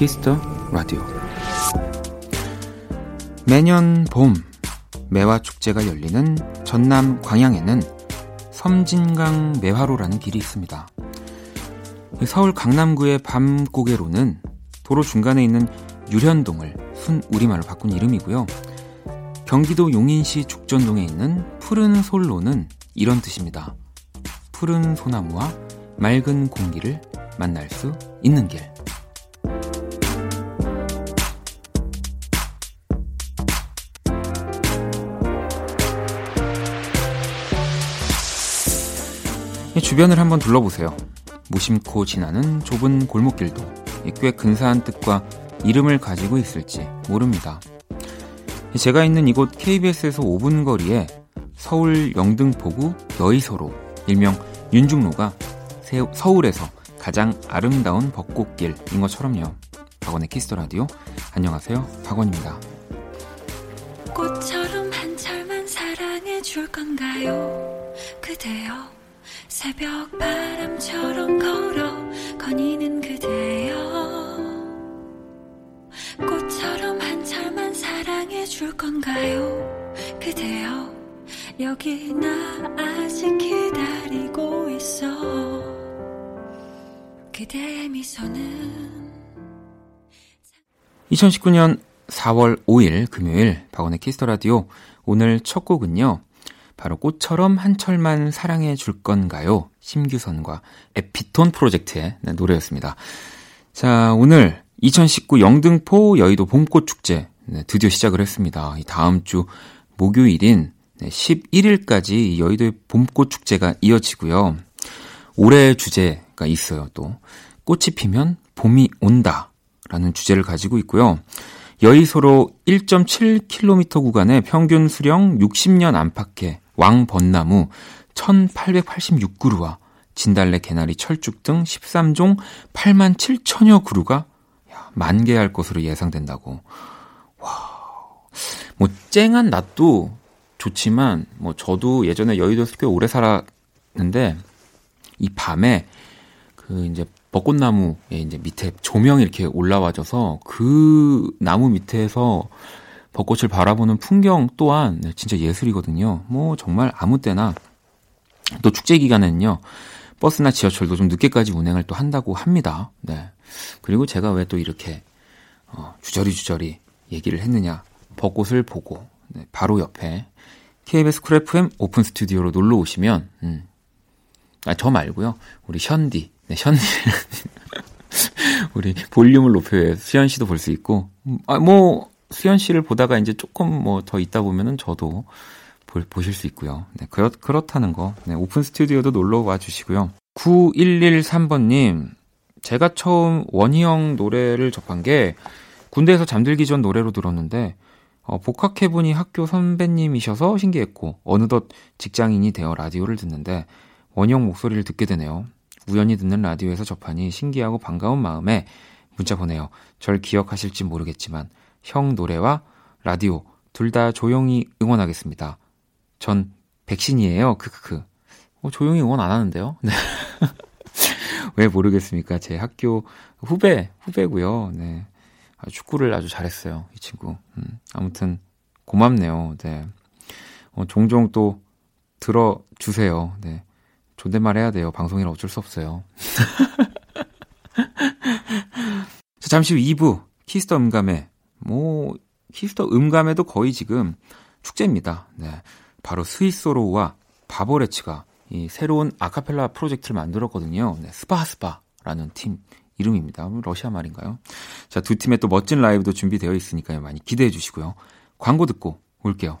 Kiss the Radio 매년 봄 매화 축제가 열리는 전남 광양에는 섬진강 매화로라는 길이 있습니다. 서울 강남구의 밤고개로는 도로 중간에 있는 율현동을 순 우리말로 바꾼 이름이고요. 경기도 용인시 죽전동에 있는 푸른 솔로는 이런 뜻입니다. 푸른 소나무와 맑은 공기를 만날 수 있는 길. 주변을 한번 둘러보세요. 무심코 지나는 좁은 골목길도 꽤 근사한 뜻과 이름을 가지고 있을지 모릅니다. 제가 있는 이곳 KBS에서 5분 거리에 서울 영등포구 여의서로 일명 윤중로가 서울에서 가장 아름다운 벚꽃길인 것처럼요. 박원의 Kiss the Radio 안녕하세요. 박원입니다. 꽃처럼 한 철만 사랑해 줄 건가요? 그대여 새벽 바람처럼 걸어 거니는 그대여 꽃처럼 한철만 사랑해 줄 건가요? 그대여 여기 나 아직 기다리고 있어 그대의 미소는 2019년 4월 5일 금요일 박원의 키스 더 라디오 오늘 첫 곡은요. 바로 꽃처럼 한철만 사랑해 줄 건가요? 심규선과 에피톤 프로젝트의 네, 노래였습니다. 자, 오늘 2019 영등포 여의도 봄꽃 축제 네, 드디어 시작을 했습니다. 다음 주 목요일인 11일까지 여의도의 봄꽃 축제가 이어지고요. 올해 주제가 있어요, 또. 꽃이 피면 봄이 온다. 라는 주제를 가지고 있고요. 여의소로 1.7km 구간의 평균 수령 60년 안팎의 왕벚나무 1886그루와 진달래, 개나리, 철쭉 등 13종 8만 7천여 그루가 만개할 것으로 예상된다고. 와. 뭐 쨍한 낮도 좋지만 뭐 저도 예전에 여의도에서 꽤 오래 살았는데 이 밤에 그 이제 벚꽃나무에 이제 밑에 조명이 이렇게 올라와져서 그 나무 밑에서 벚꽃을 바라보는 풍경 또한 진짜 예술이거든요. 뭐 정말 아무 때나 또 축제 기간에는요. 버스나 지하철도 좀 늦게까지 운행을 또 한다고 합니다. 네. 그리고 제가 왜 또 이렇게 어, 주저리 주저리 얘기를 했느냐. 벚꽃을 보고 네, 바로 옆에 KBS 쿨 FM 오픈 스튜디오로 놀러 오시면 음. 아, 저 말고요. 우리 션디. 네, 션디. 우리 볼륨을 높여야 수현 씨도 볼 수 있고 음, 아, 뭐 수현 씨를 보다가 이제 조금 뭐 더 있다 보면은 저도 보, 보실 수 있고요. 네, 그렇, 그렇다는 거. 네, 오픈 스튜디오도 놀러 와 주시고요. 9113번님, 제가 처음 원희영 노래를 접한 게 군대에서 잠들기 전 노래로 들었는데, 어, 복학해보니 학교 선배님이셔서 신기했고, 어느덧 직장인이 되어 라디오를 듣는데, 원희영 목소리를 듣게 되네요. 우연히 듣는 라디오에서 접하니 신기하고 반가운 마음에 문자 보내요. 절 기억하실지 모르겠지만, 형 노래와 라디오 둘 다 조용히 응원하겠습니다. 전 백신이에요. 크크크. 어, 조용히 응원 안 하는데요. 네. 왜 모르겠습니까? 제 학교 후배, 후배고요. 네. 아, 축구를 아주 잘했어요. 이 친구. 음, 아무튼 고맙네요. 네. 어, 종종 또 들어주세요. 네. 존댓말 해야 돼요. 방송이라 어쩔 수 없어요. 자, 잠시 후 2부 키스 더 음감에 뭐 키스 더 음감에도 거의 지금 축제입니다. 네. 바로 스위스로우와 바버레츠가 이 새로운 아카펠라 프로젝트를 만들었거든요. 네, 스파스파라는 팀 이름입니다. 러시아 말인가요? 자, 두 팀의 또 멋진 라이브도 준비되어 있으니까요. 많이 기대해 주시고요. 광고 듣고 올게요.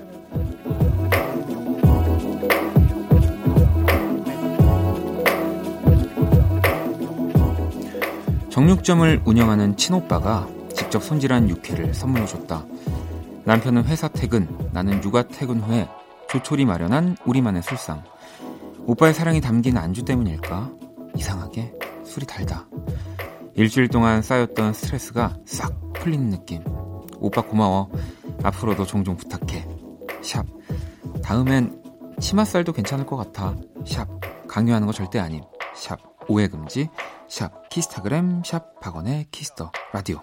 정육점을 운영하는 친오빠가 직접 손질한 육회를 선물로 줬다. 남편은 회사 퇴근, 나는 육아 퇴근 후에 조촐히 마련한 우리만의 술상. 오빠의 사랑이 담긴 안주 때문일까? 이상하게 술이 달다. 일주일 동안 쌓였던 스트레스가 싹 풀리는 느낌. 오빠 고마워. 앞으로도 종종 부탁해. 샵. 다음엔 치맛살도 괜찮을 것 같아. 샵. 강요하는 거 절대 아님. 샵. 오해 금지. 샵. 키스타그램. 샵. 박원의 키스터 라디오.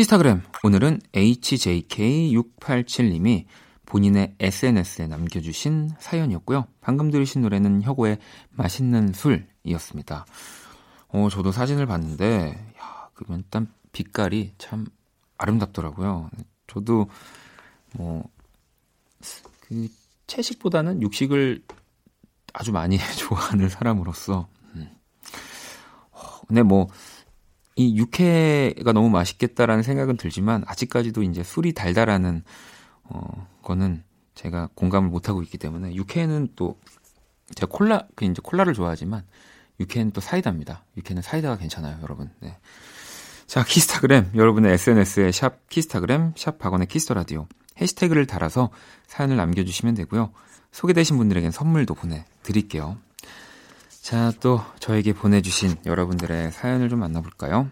키스타그램 오늘은 HJK687님이 본인의 SNS에 남겨주신 사연이었고요. 방금 들으신 노래는 혁오의 맛있는 술이었습니다. 어, 저도 사진을 봤는데, 야, 그 일단 빛깔이 참 아름답더라고요. 저도 뭐, 그 채식보다는 육식을 아주 많이 좋아하는 사람으로서, 음. 어, 근데 뭐, 이 육회가 너무 맛있겠다라는 생각은 들지만 아직까지도 이제 술이 달달하는 어 거는 제가 공감을 못 하고 있기 때문에 육회는 또 제가 콜라 그 이제 콜라를 좋아하지만 육회는 또 사이다입니다. 육회는 사이다가 괜찮아요, 여러분. 네. 자, 키스타그램 여러분의 SNS에 샵 키스타그램 샵 박원의 키스 더 라디오 해시태그를 달아서 사연을 남겨 주시면 되고요. 소개되신 분들에겐 선물도 보내 드릴게요. 자, 또 저에게 보내주신 여러분들의 사연을 좀 만나볼까요?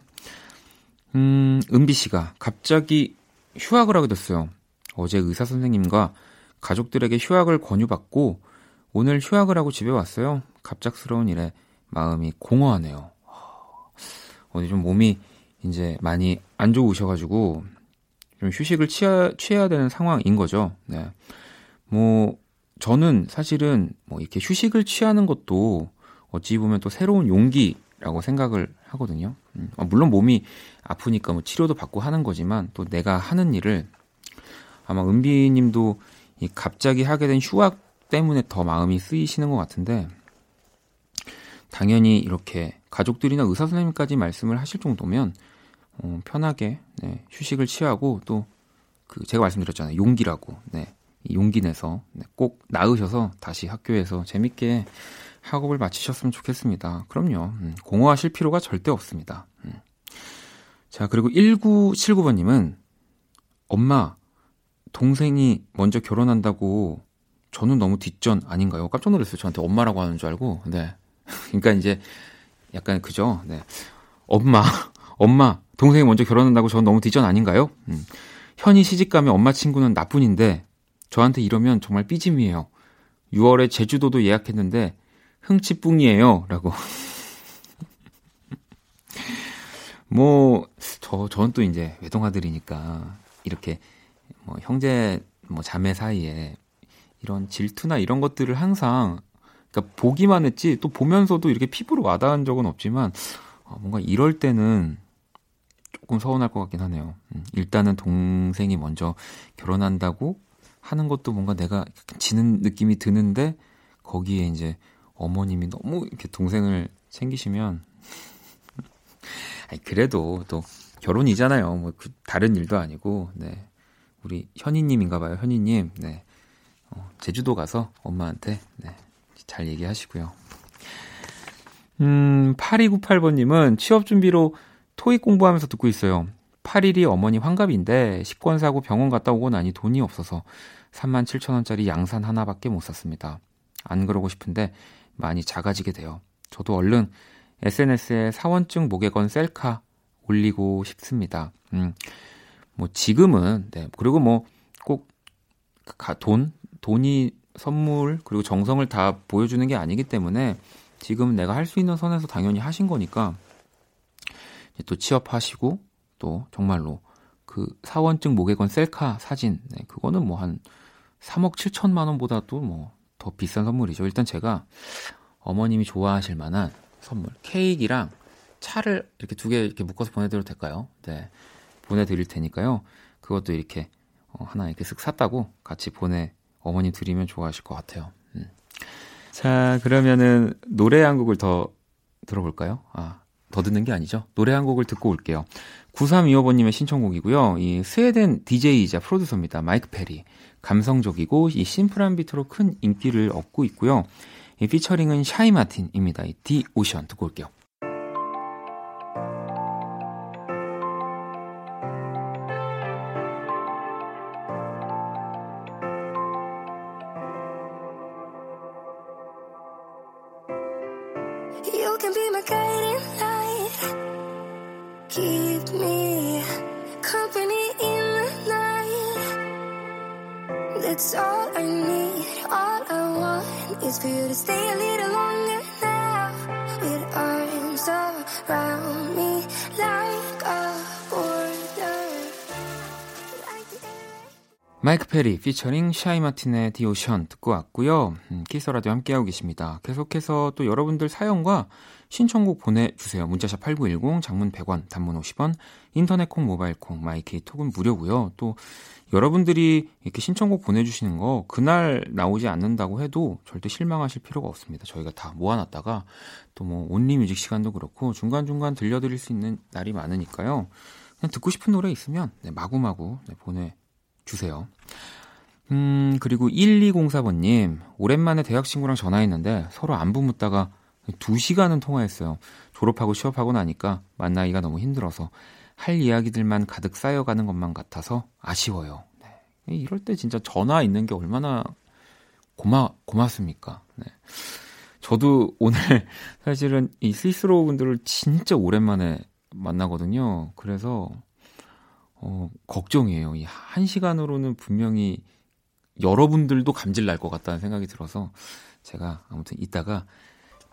음, 은비 씨가 갑자기 휴학을 하게 됐어요. 어제 의사 선생님과 가족들에게 휴학을 권유받고 오늘 휴학을 하고 집에 왔어요. 갑작스러운 일에 마음이 공허하네요. 어디 좀 몸이 이제 많이 안 좋으셔가지고 좀 휴식을 취하, 취해야 되는 상황인 거죠. 네. 뭐, 저는 사실은 뭐 이렇게 휴식을 취하는 것도 어찌 보면 또 새로운 용기라고 생각을 하거든요. 음, 어, 물론 몸이 아프니까 뭐 치료도 받고 하는 거지만 또 내가 하는 일을 아마 은비 님도 이 갑자기 하게 된 휴학 때문에 더 마음이 쓰이시는 것 같은데 당연히 이렇게 가족들이나 의사 선생님까지 말씀을 하실 정도면 어, 편하게 네, 휴식을 취하고 또 그 제가 말씀드렸잖아요 용기라고 네, 용기 내서 네, 꼭 나으셔서 다시 학교에서 재밌게 학업을 마치셨으면 좋겠습니다. 그럼요. 음, 공허하실 필요가 절대 없습니다. 음. 자, 그리고 1979번님은 엄마, 동생이 먼저 결혼한다고 저는 너무 뒷전 아닌가요? 깜짝 놀랐어요. 저한테 엄마라고 하는 줄 알고. 네. 그러니까 이제 약간 그죠? 네. 엄마, 엄마, 동생이 먼저 결혼한다고 저는 너무 뒷전 아닌가요? 음. 현이 시집 가면 엄마 친구는 나뿐인데 저한테 이러면 정말 삐짐이에요. 6월에 제주도도 예약했는데 흥치뿡이에요. 라고. 뭐, 저, 저는 또 이제 외동아들이니까, 이렇게, 뭐, 형제, 뭐, 자매 사이에, 이런 질투나 이런 것들을 항상, 그러니까 보기만 했지, 또 보면서도 이렇게 피부로 와닿은 적은 없지만, 어, 뭔가 이럴 때는 조금 서운할 것 같긴 하네요. 음, 일단은 동생이 먼저 결혼한다고 하는 것도 뭔가 내가 지는 느낌이 드는데, 거기에 이제 어머님이 너무 이렇게 동생을 챙기시면 아니 그래도 또 결혼이잖아요. 뭐 그 다른 일도 아니고 네. 우리 현이님인가 봐요. 현이님. 네. 어, 제주도 가서 엄마한테 네. 잘 얘기하시고요. 음, 8298번님은 취업 준비로 토익 공부하면서 듣고 있어요. 8일이 어머니 환갑인데 식권 사고 병원 갔다 오고 나니 돈이 없어서 3만 7천 원짜리 양산 하나밖에 못 샀습니다. 안 그러고 싶은데 많이 작아지게 돼요. 저도 얼른 SNS에 사원증 목에 건 셀카 올리고 싶습니다. 음, 뭐 지금은 네 그리고 뭐 꼭 돈 돈이 선물 그리고 정성을 다 보여주는 게 아니기 때문에 지금 내가 할 수 있는 선에서 당연히 하신 거니까 또 취업하시고 또 정말로 그 사원증 목에 건 셀카 사진 네, 그거는 뭐 한 3억 7천만 원보다도 뭐 더 비싼 선물이죠. 일단 제가 어머님이 좋아하실 만한 선물 케이크랑 차를 이렇게 두 개 이렇게 묶어서 보내드려도 될까요? 네, 보내드릴 테니까요. 그것도 이렇게 어, 하나 이렇게 쓱 샀다고 같이 보내 어머니 드리면 좋아하실 것 같아요. 음. 자, 그러면은 노래 한 곡을 더 들어볼까요? 아, 더 듣는 게 아니죠. 노래 한 곡을 듣고 올게요. 9325번님의 신청곡이고요. 이 스웨덴 DJ이자 프로듀서입니다. 마이크 페리. 감성적이고 이 심플한 비트로 큰 인기를 얻고 있고요. 이 피처링은 샤이 마틴입니다. 이 디 오션 듣고 올게요. 페리 피처링 샤이 마틴의 The Ocean 듣고 왔고요. 음, 키스 라디오 함께하고 계십니다. 계속해서 또 여러분들 사연과 신청곡 보내주세요. 문자샵 8910, 장문 100원, 단문 50원, 인터넷 콩, 모바일 콩, 마이 K 톡은 무료고요. 또 여러분들이 이렇게 신청곡 보내주시는 거 그날 나오지 않는다고 해도 절대 실망하실 필요가 없습니다. 저희가 다 모아놨다가 또 뭐 only music 시간도 그렇고 중간중간 들려드릴 수 있는 날이 많으니까요. 그냥 듣고 싶은 노래 있으면 네, 마구마구 네, 보내주세요. 음, 그리고 1204번님, 오랜만에 대학 친구랑 전화했는데 서로 안부 묻다가 2시간은 통화했어요. 졸업하고 취업하고 나니까 만나기가 너무 힘들어서 할 이야기들만 가득 쌓여가는 것만 같아서 아쉬워요. 네. 이럴 때 진짜 전화 있는 게 얼마나 고마, 고맙습니까? 네. 저도 오늘 사실은 이 스위스로 분들을 진짜 오랜만에 만나거든요. 그래서, 어, 걱정이에요. 이 한 시간으로는 분명히 여러분들도 감질 날 것 같다는 생각이 들어서 제가 아무튼 이따가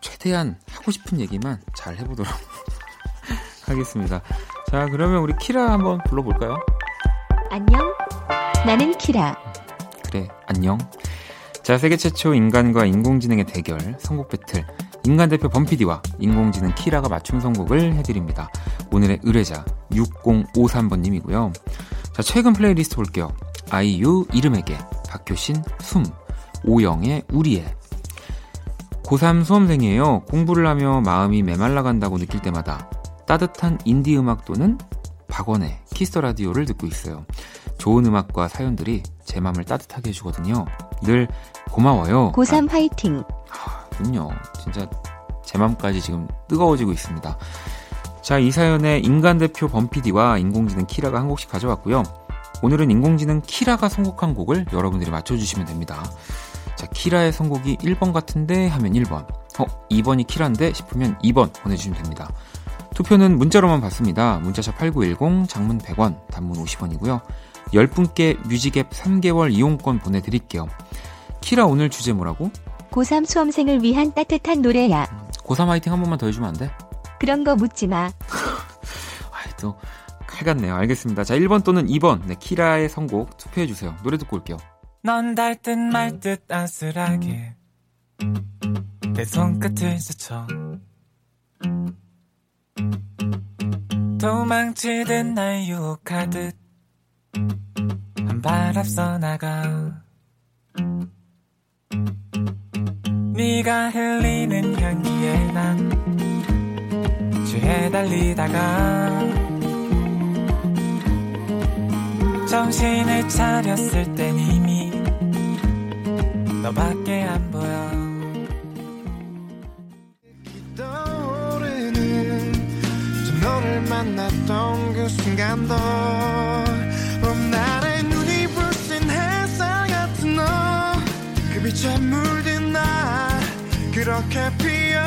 최대한 하고 싶은 얘기만 잘 해보도록 하겠습니다. 자, 그러면 우리 키라 한번 불러볼까요? 안녕. 나는 키라. 그래, 안녕. 자, 세계 최초 인간과 인공지능의 대결, 선곡 배틀. 인간 대표 범피디와 인공지능 키라가 맞춤 선곡을 해드립니다. 오늘의 의뢰자 6053번님이고요. 자, 최근 플레이리스트 볼게요. 아이유 이름에게, 박효신 숨, 오영의 우리의, 고3 수험생이에요. 공부를 하며 마음이 메말라 간다고 느낄 때마다 따뜻한 인디 음악 또는 박원의 키스 더 라디오를 듣고 있어요. 좋은 음악과 사연들이 제 마음을 따뜻하게 해주거든요. 늘 고마워요. 고3 아, 화이팅. 아, 군요. 진짜 제 마음까지 지금 뜨거워지고 있습니다. 자, 이 사연에 인간 대표 범피디와 인공지능 키라가 한 곡씩 가져왔고요. 오늘은 인공지능 키라가 선곡한 곡을 여러분들이 맞춰주시면 됩니다. 자, 키라의 선곡이 1번 같은데 하면 1번. 어, 2번이 키라인데 싶으면 2번 보내주시면 됩니다. 투표는 문자로만 받습니다. 문자샵 8910, 장문 100원, 단문 50원이고요. 10분께 뮤직앱 3개월 이용권 보내드릴게요. 키라 오늘 주제 뭐라고? 고3 수험생을 위한 따뜻한 노래야. 고3 화이팅 한 번만 더 해주면 안 돼? 그런 거 묻지 마. 아이, 또, 칼 같네요. 알겠습니다. 자, 1번 또는 2번. 네, 키라의 선곡 투표해주세요. 노래 듣고 올게요. 넌 달 듯 말 듯 아슬하게 내 손끝을 스쳐 도망치듯 날 유혹하듯 한발 앞서 나가 네가 흘리는 향기에 난 취해 달리다가 정신을 차렸을 땐 이미 너밖에 안 보여. 만났던 그 순간도 봄날의 눈이 부신 햇살 같은 너그 빛에 나 그렇게 피어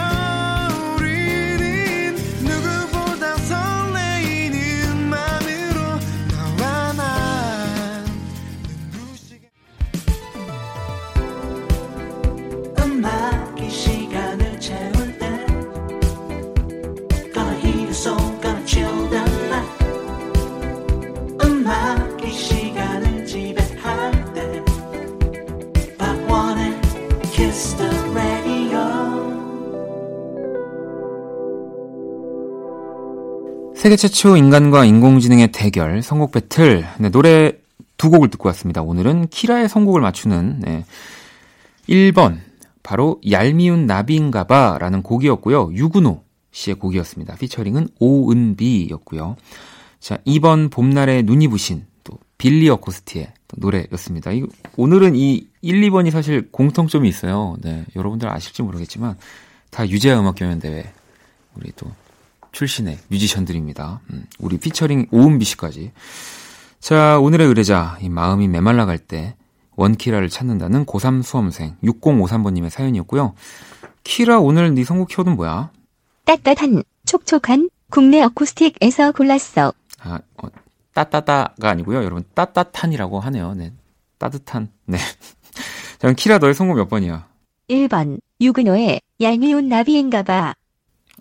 세계 최초 인간과 인공지능의 대결, 선곡 배틀. 네, 노래 두 곡을 듣고 왔습니다. 오늘은 키라의 선곡을 맞추는, 네. 1번, 바로 얄미운 나비인가봐 라는 곡이었고요. 유근호 씨의 곡이었습니다. 피처링은 오은비였고요. 자, 2번 봄날의 눈이 부신 또 빌리 어코스티의 노래였습니다. 이, 오늘은 이 1, 2번이 사실 공통점이 있어요. 네, 여러분들 아실지 모르겠지만 다 유재하 음악 경연 대회 우리 또 출신의 뮤지션들입니다. 음, 우리 피처링 오은비 씨까지. 자, 오늘의 의뢰자, 이 마음이 메말라 갈 때 원키라를 찾는다는 고3 수험생 6053번님의 사연이었고요. 키라 오늘 네 선곡 키워드는 뭐야? 따뜻한, 촉촉한, 국내 어쿠스틱에서 골랐어. 아, 어, 따따따가 아니고요. 여러분, 따따탄이라고 하네요. 네. 따뜻한, 네. 자, 키라 너의 선곡 몇 번이야? 1번, 유근호의 얄미운 나비인가 봐.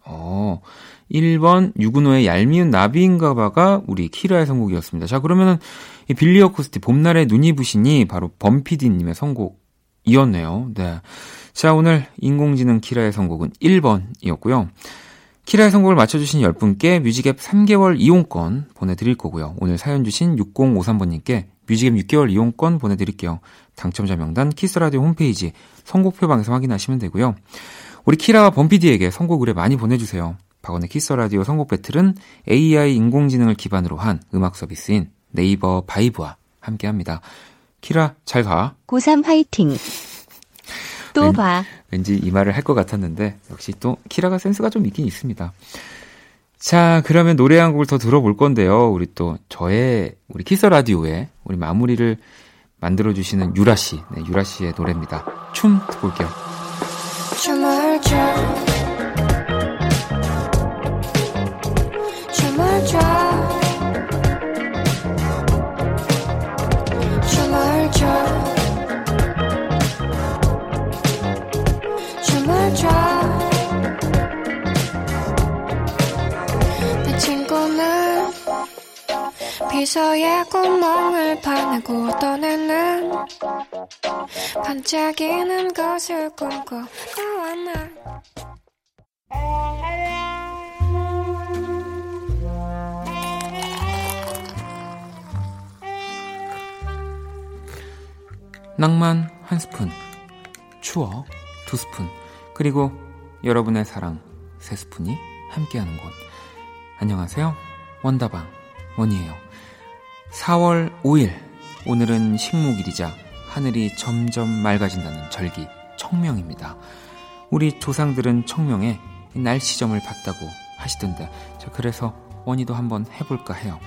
어, 1번 유근호의 얄미운 나비인가 봐가 우리 키라의 선곡이었습니다. 자, 그러면은 이 빌리 어코스티 봄날의 눈이 부시니 바로 범피디 님의 선곡이었네요. 네. 자, 오늘 인공지능 키라의 선곡은 1번이었고요. 키라의 선곡을 맞춰주신 10분께 뮤직앱 3개월 이용권 보내드릴 거고요. 오늘 사연 주신 6053번님께 뮤직앱 6개월 이용권 보내드릴게요. 당첨자 명단 키스라디오 홈페이지 선곡표 방에서 확인하시면 되고요. 우리 키라와 범피디에게 선곡 의뢰 많이 보내주세요. 박원의 키스 라디오 선곡 배틀은 AI 인공지능을 기반으로 한 음악 서비스인 네이버 바이브와 함께 합니다. 키라, 잘 가. 고3 화이팅. 또 왠, 봐. 왠지 이 말을 할 것 같았는데, 역시 또 키라가 센스가 좀 있긴 있습니다. 자, 그러면 노래 한 곡을 더 들어볼 건데요. 우리 또 저의, 우리 키스 라디오에 우리 마무리를 만들어주시는 유라 씨, 네, 유라 씨의 노래입니다. 춤 듣고 올게요. 춤을 춰. 비서의 구멍을 파내고 떠내는 반짝이는 것을 꿈꿔 너와 나 낭만 한 스푼, 추억 두 스푼, 그리고 여러분의 사랑 세 스푼이 함께하는 곳. 안녕하세요. 원다방 원이에요. 4월 5일 오늘은 식목일이자 하늘이 점점 맑아진다는 절기 청명입니다. 우리 조상들은 청명에 날씨점을 봤다고 하시던데 저 그래서 원이도 한번 해볼까 해요.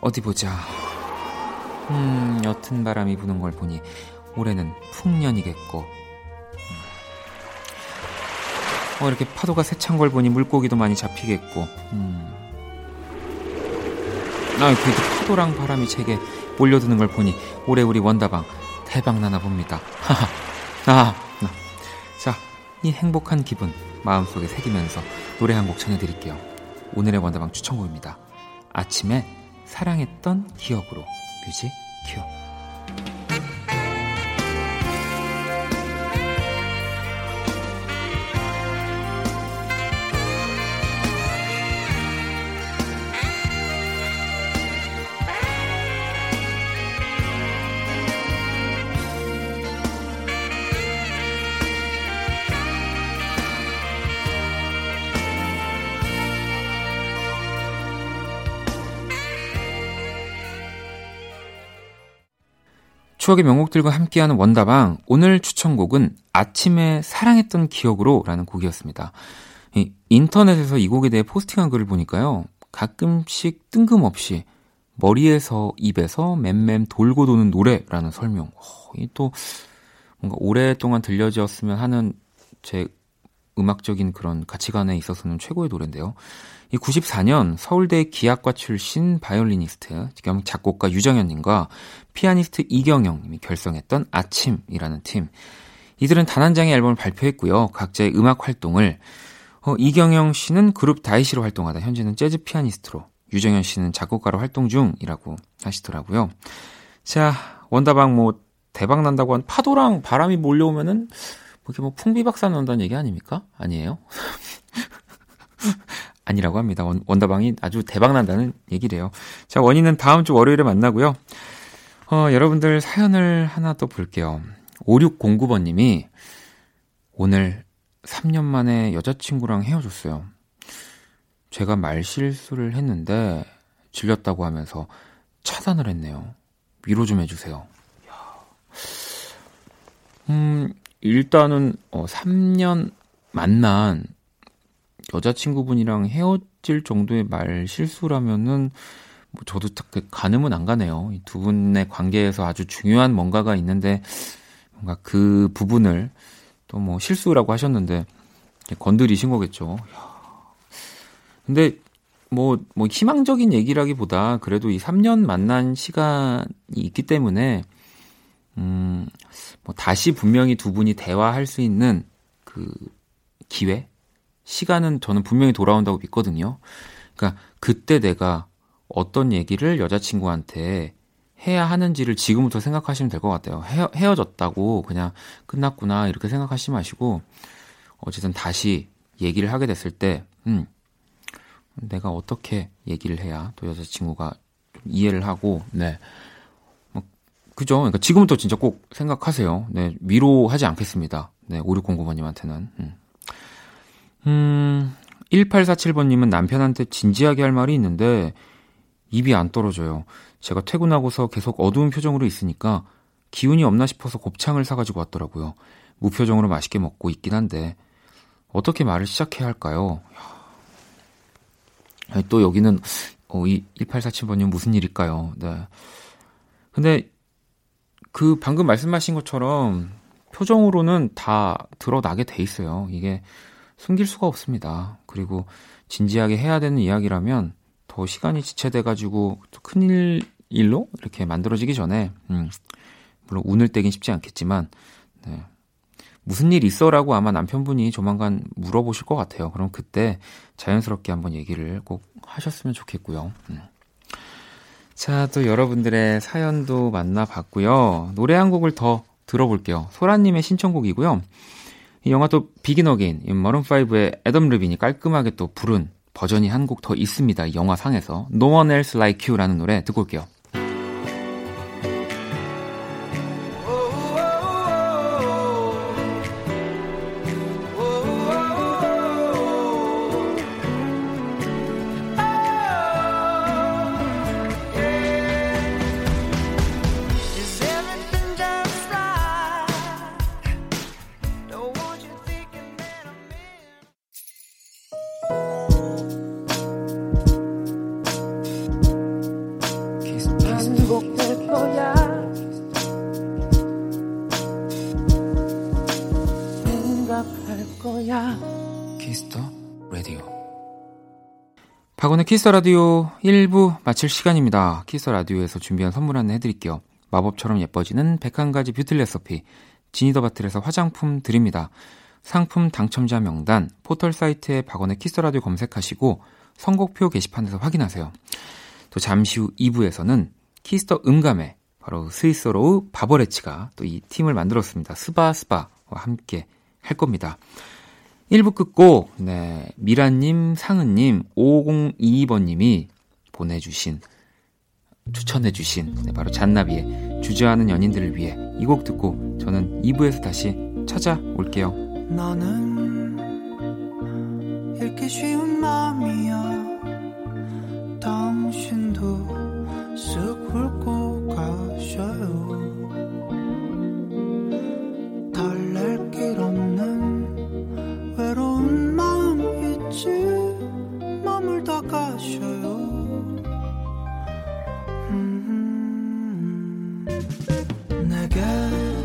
어디 보자. 음, 옅은 바람이 부는 걸 보니 올해는 풍년이겠고. 음. 어, 이렇게 파도가 세찬 걸 보니 물고기도 많이 잡히겠고. 음. 아, 그래도 파도랑 바람이 제게 몰려드는 걸 보니 올해 우리 원다방 대박 나나 봅니다. 하하. 아, 자, 이 행복한 기분 마음속에 새기면서 노래 한 곡 전해드릴게요. 오늘의 원다방 추천곡입니다. 아침에 사랑했던 기억으로 뮤직 큐. 추억의 명곡들과 함께하는 원다방 오늘 추천곡은 아침에 사랑했던 기억으로 라는 곡이었습니다. 이, 인터넷에서 이 곡에 대해 포스팅한 글을 보니까요. 가끔씩 뜬금없이 머리에서 입에서 맴맴 돌고 도는 노래라는 설명. 어, 이또 뭔가 오랫동안 들려졌으면 하는 제 음악적인 그런 가치관에 있어서는 최고의 노래인데요. 이 94년 서울대 기악과 출신 바이올리니스트 겸 작곡가 유정현님과 피아니스트 이경영님이 결성했던 아침이라는 팀. 이들은 단 한 장의 앨범을 발표했고요. 각자의 음악 활동을 어, 이경영 씨는 그룹 다이시로 활동하다 현재는 재즈 피아니스트로 유정현 씨는 작곡가로 활동 중이라고 하시더라고요. 자, 원다방 뭐 대박 난다고 한 파도랑 바람이 몰려오면은 뭐 이렇게 뭐 풍비박산 난다는 얘기 아닙니까? 아니에요? 아니라고 합니다. 원, 원다방이 아주 대박 난다는 얘기래요. 자, 원인은 다음 주 월요일에 만나고요. 어, 여러분들 사연을 하나 또 볼게요. 5609번 님이 오늘 3년 만에 여자친구랑 헤어졌어요. 제가 말 실수를 했는데 질렸다고 하면서 차단을 했네요. 위로 좀 해주세요. 음, 일단은 어, 3년 만난 여자친구분이랑 헤어질 정도의 말 실수라면은 뭐 저도 딱그 가늠은 안 가네요. 이 두 분의 관계에서 아주 중요한 뭔가가 있는데 뭔가 그 부분을 또 뭐 실수라고 하셨는데 건드리신 거겠죠. 근데 뭐, 뭐 희망적인 얘기라기보다 그래도 이 3년 만난 시간이 있기 때문에 음, 뭐 다시 분명히 두 분이 대화할 수 있는 그 기회? 시간은 저는 분명히 돌아온다고 믿거든요. 그러니까 그때 내가 어떤 얘기를 여자친구한테 해야 하는지를 지금부터 생각하시면 될 것 같아요. 헤어, 헤어졌다고 그냥 끝났구나 이렇게 생각하시지 마시고 어쨌든 다시 얘기를 하게 됐을 때, 음, 내가 어떻게 얘기를 해야 또 여자친구가 좀 이해를 하고, 네. 뭐, 그죠? 그러니까 지금부터 진짜 꼭 생각하세요. 네. 위로하지 않겠습니다. 네. 5609번님한테는. 음. 음, 1847번님은 남편한테 진지하게 할 말이 있는데, 입이 안 떨어져요. 제가 퇴근하고서 계속 어두운 표정으로 있으니까 기운이 없나 싶어서 곱창을 사가지고 왔더라고요. 무표정으로 맛있게 먹고 있긴 한데 어떻게 말을 시작해야 할까요? 아니, 또 여기는 어, 이 1847번님 무슨 일일까요? 네. 근데 그 방금 말씀하신 것처럼 표정으로는 다 드러나게 돼 있어요. 이게 숨길 수가 없습니다. 그리고 진지하게 해야 되는 이야기라면 더 시간이 지체돼가지고 큰일 일로 이렇게 만들어지기 전에 음, 물론 운을 떼긴 쉽지 않겠지만 네. 무슨 일 있어라고 아마 남편분이 조만간 물어보실 것 같아요. 그럼 그때 자연스럽게 한번 얘기를 꼭 하셨으면 좋겠고요. 음. 자, 또 여러분들의 사연도 만나봤고요. 노래 한 곡을 더 들어볼게요. 소라님의 신청곡이고요. 이 영화 또 Begin Again, Maroon 5의 Adam Levine이 깔끔하게 또 부른 버전이 한 곡 더 있습니다. 영화 상에서 No One Else Like You라는 노래 듣고 올게요. 키스 라디오 1부 마칠 시간입니다. 키스 라디오에서 준비한 선물 하나 해드릴게요. 마법처럼 예뻐지는 101가지 뷰티 레서피 지니 더 바틀에서 화장품 드립니다. 상품 당첨자 명단 포털 사이트에 박원의 키스 라디오 검색하시고 선곡표 게시판에서 확인하세요. 또 잠시 후 2부에서는 키스 더 음감에 바로 스윗소로우 바버렛츠가 또 이 팀을 만들었습니다. 스바스바와 함께 할 겁니다. 1부 끝곡, 네, 미라님, 상은님, 5022번님이 보내주신, 추천해주신, 네, 바로 잔나비의 주저하는 연인들을 위해 이 곡 듣고 저는 2부에서 다시 찾아올게요. 너는 읽기 쉬운 마음이야. 당신도 내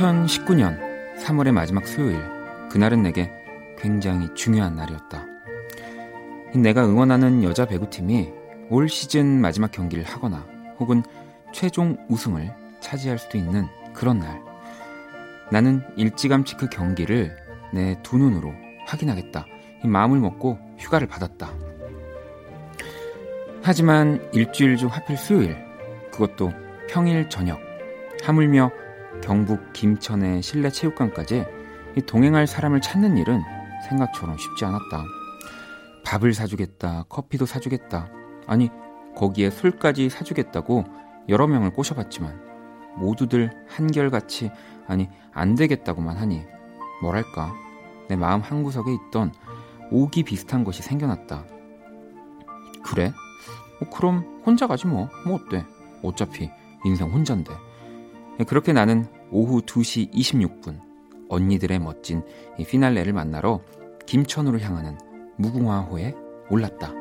2019년 3월의 마지막 수요일 그날은 내게 굉장히 중요한 날이었다. 내가 응원하는 여자 배구팀이 올 시즌 마지막 경기를 하거나 혹은 최종 우승을 차지할 수도 있는 그런 날. 나는 일찌감치 그 경기를 내 두 눈으로 확인하겠다. 이 마음을 먹고 휴가를 받았다. 하지만 일주일 중 하필 수요일, 그것도 평일 저녁, 하물며 경북 김천의 실내 체육관까지 동행할 사람을 찾는 일은 생각처럼 쉽지 않았다. 밥을 사주겠다, 커피도 사주겠다, 아니, 거기에 술까지 사주겠다고 여러 명을 꼬셔봤지만 모두들 한결같이 아니 안 되겠다고만 하니 뭐랄까 내 마음 한구석에 있던 오기 비슷한 것이 생겨났다. 그래? 뭐 그럼 혼자 가지 뭐. 뭐 어때? 어차피 인생 혼잔데. 그렇게 나는 오후 2시 26분 언니들의 멋진 이 피날레를 만나러 김천으로 향하는 무궁화호에 올랐다.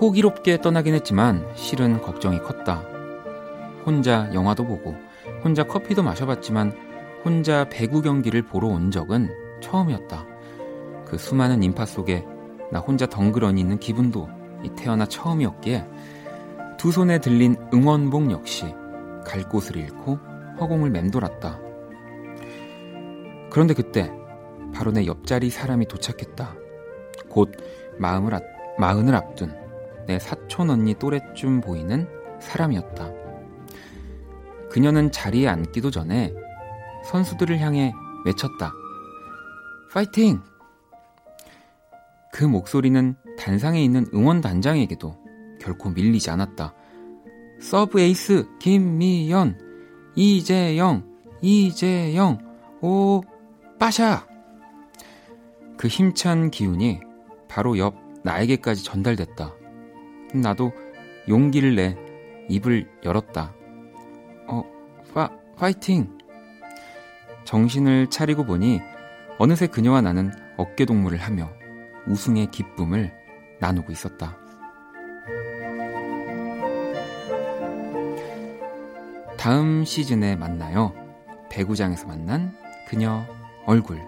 호기롭게 떠나긴 했지만 실은 걱정이 컸다. 혼자 영화도 보고 혼자 커피도 마셔봤지만 혼자 배구 경기를 보러 온 적은 처음이었다. 그 수많은 인파 속에 나 혼자 덩그러니 있는 기분도 태어나 처음이었기에 두 손에 들린 응원봉 역시 갈 곳을 잃고 허공을 맴돌았다. 그런데 그때 바로 내 옆자리 사람이 도착했다. 곧 마음을 앞, 마흔을 앞둔 내 사촌 언니 또래쯤 보이는 사람이었다. 그녀는 자리에 앉기도 전에 선수들을 향해 외쳤다. 파이팅! 그 목소리는 단상에 있는 응원단장에게도 결코 밀리지 않았다. 서브 에이스 김미연, 이재영, 이재영, 오, 빠샤! 그 힘찬 기운이 바로 옆 나에게까지 전달됐다. 나도 용기를 내 입을 열었다. 어, 파, 파이팅! 정신을 차리고 보니 어느새 그녀와 나는 어깨동무를 하며 우승의 기쁨을 나누고 있었다. 다음 시즌에 만나요. 배구장에서 만난 그녀 얼굴.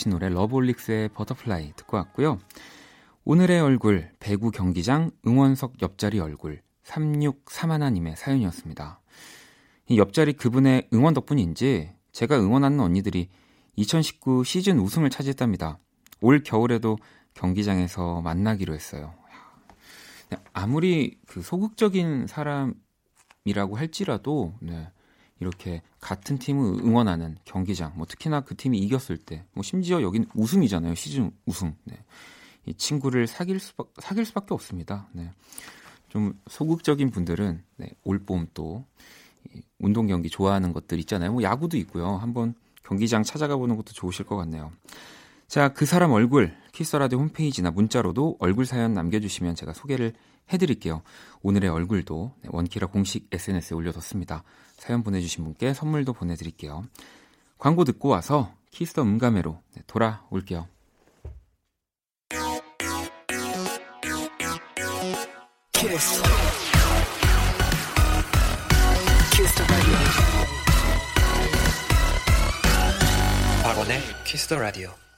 들으신 노래 러브홀릭스의 Butterfly 듣고 왔고요. 오늘의 얼굴, 배구 경기장 응원석 옆자리 얼굴, 3631님의 사연이었습니다. 이 옆자리 그분의 응원 덕분인지 제가 응원하는 언니들이 2019 시즌 우승을 차지했답니다. 올 겨울에도 경기장에서 만나기로 했어요. 네, 아무리 그 소극적인 사람이라고 할지라도 네, 이렇게 같은 팀을 응원하는 경기장, 뭐 특히나 그 팀이 이겼을 때, 뭐 심지어 여긴 우승이잖아요. 시즌 우승. 네. 이 친구를 사귈 수 사귈 수밖에 없습니다. 네. 좀 소극적인 분들은 네, 올봄 또 운동 경기 좋아하는 것들 있잖아요. 뭐 야구도 있고요. 한번 경기장 찾아가 보는 것도 좋으실 것 같네요. 자, 그 사람 얼굴 키스라디오 홈페이지나 문자로도 얼굴 사연 남겨주시면 제가 소개를 해드릴게요. 오늘의 얼굴도 네, 원키라 공식 SNS에 올려뒀습니다. 사연 보내주신 분께 선물도 보내드릴게요. 광고 듣고 와서 키스 더 음감회로 네, 돌아올게요. 키스. 키스 더 라디오. 박원의 키스 더 라디오.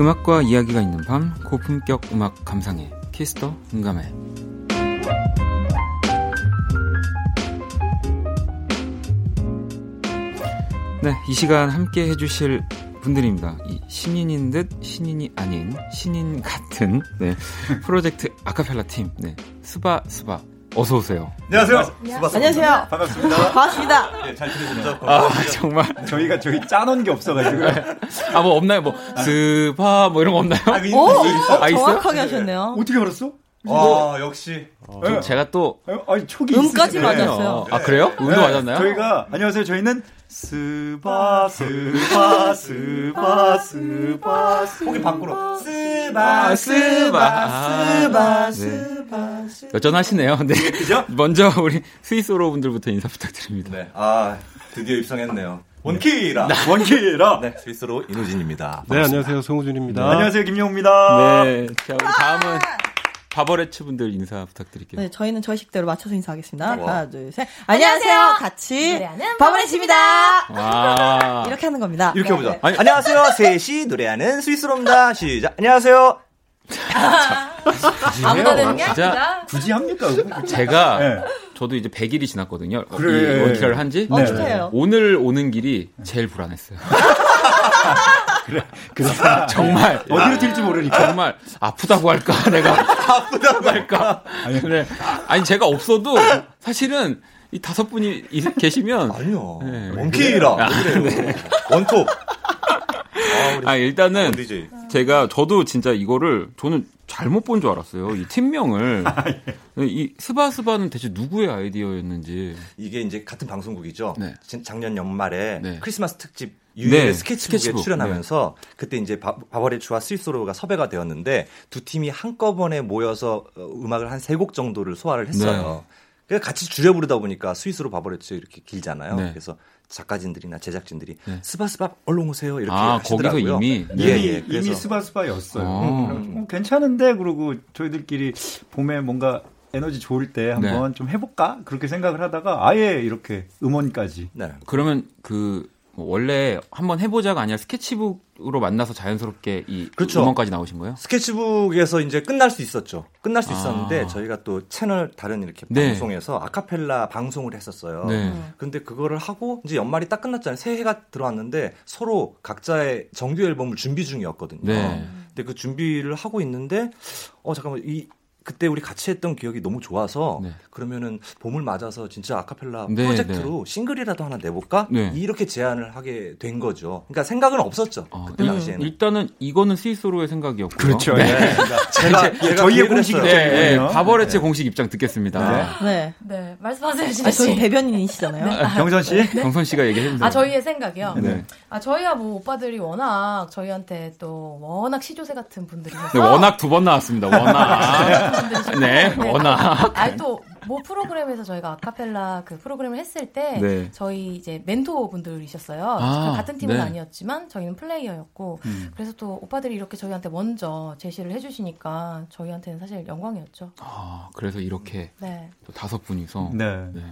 음악과 이야기가 있는 밤 고품격 음악 감상회 키스 더 음감회 네, 이 시간 함께 해주실 분들입니다. 이 신인인 듯 신인이 아닌 신인 같은 네, 프로젝트 아카펠라 팀 네, 스바 스바 어서 오세요. 안녕하세요. 수고하셨습니다. 안녕하세요. 반갑습니다. 반갑습니다. 네, 잘 지내셨죠? 아 정말 저희가 저희 짜놓은 게 없어가지고. 아 뭐 없나요? 뭐 스바 뭐 이런 거 없나요? 아, 그 오? 아, 있어요? 정확하게 하셨네요. 어떻게 알았어? 아, 역시. 좀 제가 또 어, 아니, 촉이 음까지 있으시네. 맞았어요. 아 그래요? 운도 네, 맞았나요? 저희가 안녕하세요. 저희는 스바 스바 스바 스바 거기 밖으로 스바 스바, 스바. 스바 네. 여전하시네요. 네. 그죠? 먼저 우리 스윗소로우 분들부터 인사 부탁드립니다. 네, 아 드디어 입성했네요. 원키라. 원키라. 네, 스위스로 이노진입니다. 네, 안녕하세요. 송우준입니다. 안녕하세요. 김용입니다. 네. 자, 우리 다음은 바버레츠 분들 인사 부탁드릴게요. 네, 저희는 저희 식대로 맞춰서 인사하겠습니다. 와. 하나, 둘, 셋. 안녕하세요. 같이 노래하는 바버레치입니다. 와. 이렇게 하는 겁니다. 이렇게 해보자. 아니, 안녕하세요. 셋이 노래하는 스위스로입니다. 시작. 안녕하세요. 아무나 되는 게 아니라 굳이 합니까? 제가 네. 저도 이제 100일이 지났거든요. 그래. 이 원키라를 한 지. 어, 네. 오늘 오는 길이 제일 불안했어요. 그래서 정말 어디로 튈지 모르니까. 정말 아프다고 할까 내가 아프다고 할까 네. 아니 제가 없어도 사실은 이 다섯 분이 이- 계시면 아니요. 네. 원키라. 왜 그래요? 원톱. 아 일단은 DJ. 제가 저도 진짜 이거를 저는 잘못 본 줄 알았어요 이 팀명을 이 스바스바는 대체 누구의 아이디어였는지 이게 이제 같은 방송국이죠. 네. 진- 작년 연말에 네. 크리스마스 특집 유의 네, 스케치북에 스케치북. 출연하면서 그때 이제 바, 바버레츠와 스위스로가 섭외가 되었는데 두 팀이 한꺼번에 모여서 어, 음악을 한 세 곡 정도를 소화를 했어요. 그래서 같이 줄여 부르다 보니까 스위스로 바버레츠 이렇게 길잖아요. 네. 그래서 작가진들이나 제작진들이 네. 스바스바 얼른 오세요 이렇게 아, 하시더라고요. 거기서 이미? 예, 이미, 예. 그래서 이미 스바스바였어요. 아. 그래가지고 어, 괜찮은데 그러고 저희들끼리 봄에 뭔가 에너지 좋을 때 한번 좀 해볼까 그렇게 생각을 하다가 아예 이렇게 음원까지. 네. 그러면 그뭐 원래 한번 해보자가 아니라 스케치북으로 만나서 자연스럽게 이 그렇죠. 음원까지 나오신 거예요? 스케치북에서 이제 끝날 수 있었죠. 끝날 수 아. 있었는데 저희가 또 채널 다른 이렇게 네. 방송에서 아카펠라 방송을 했었어요. 네. 근데 그거를 하고 이제 연말이 딱 끝났잖아요. 새해가 들어왔는데 서로 각자의 정규 앨범을 준비 중이었거든요. 네. 근데 그 준비를 하고 있는데 어 잠깐만 이 그때 우리 같이 했던 기억이 너무 좋아서 네. 그러면 봄을 맞아서 진짜 아카펠라 네, 프로젝트로 싱글이라도 하나 내볼까 네. 이렇게 제안을 하게 된 거죠. 그러니까 생각은 없었죠. 어, 그때 일- 당시에는. 일단은 이거는 스위스로의 생각이었고요. 그렇죠. 네. 네. 제가, 예, 제가 저희의 공식 했어요. 네, 네, 입장이군요. 바버레츠 공식 입장 듣겠습니다. 네. 네 말씀하세요 아, 진아 저희 씨. 대변인이시잖아요. 경선 씨. 정선 씨가 얘기해 주세요. 아 저희의 생각이요. 네. 아 저희야 뭐 오빠들이 워낙 저희한테 또 워낙 시조새 같은 분들이셔서 네, 워낙 두 번 나왔습니다. 워낙. 네, 워낙. 아니 또뭐 프로그램에서 저희가 아카펠라 그 프로그램을 했을 때 네. 저희 이제 멘토 분들이셨어요. 아, 그 같은 팀은 네. 아니었지만 저희는 플레이어였고 그래서 또 오빠들이 이렇게 저희한테 먼저 제시를 해주시니까 저희한테는 사실 영광이었죠. 아, 그래서 이렇게 네. 또 다섯 분이서. 네. 네.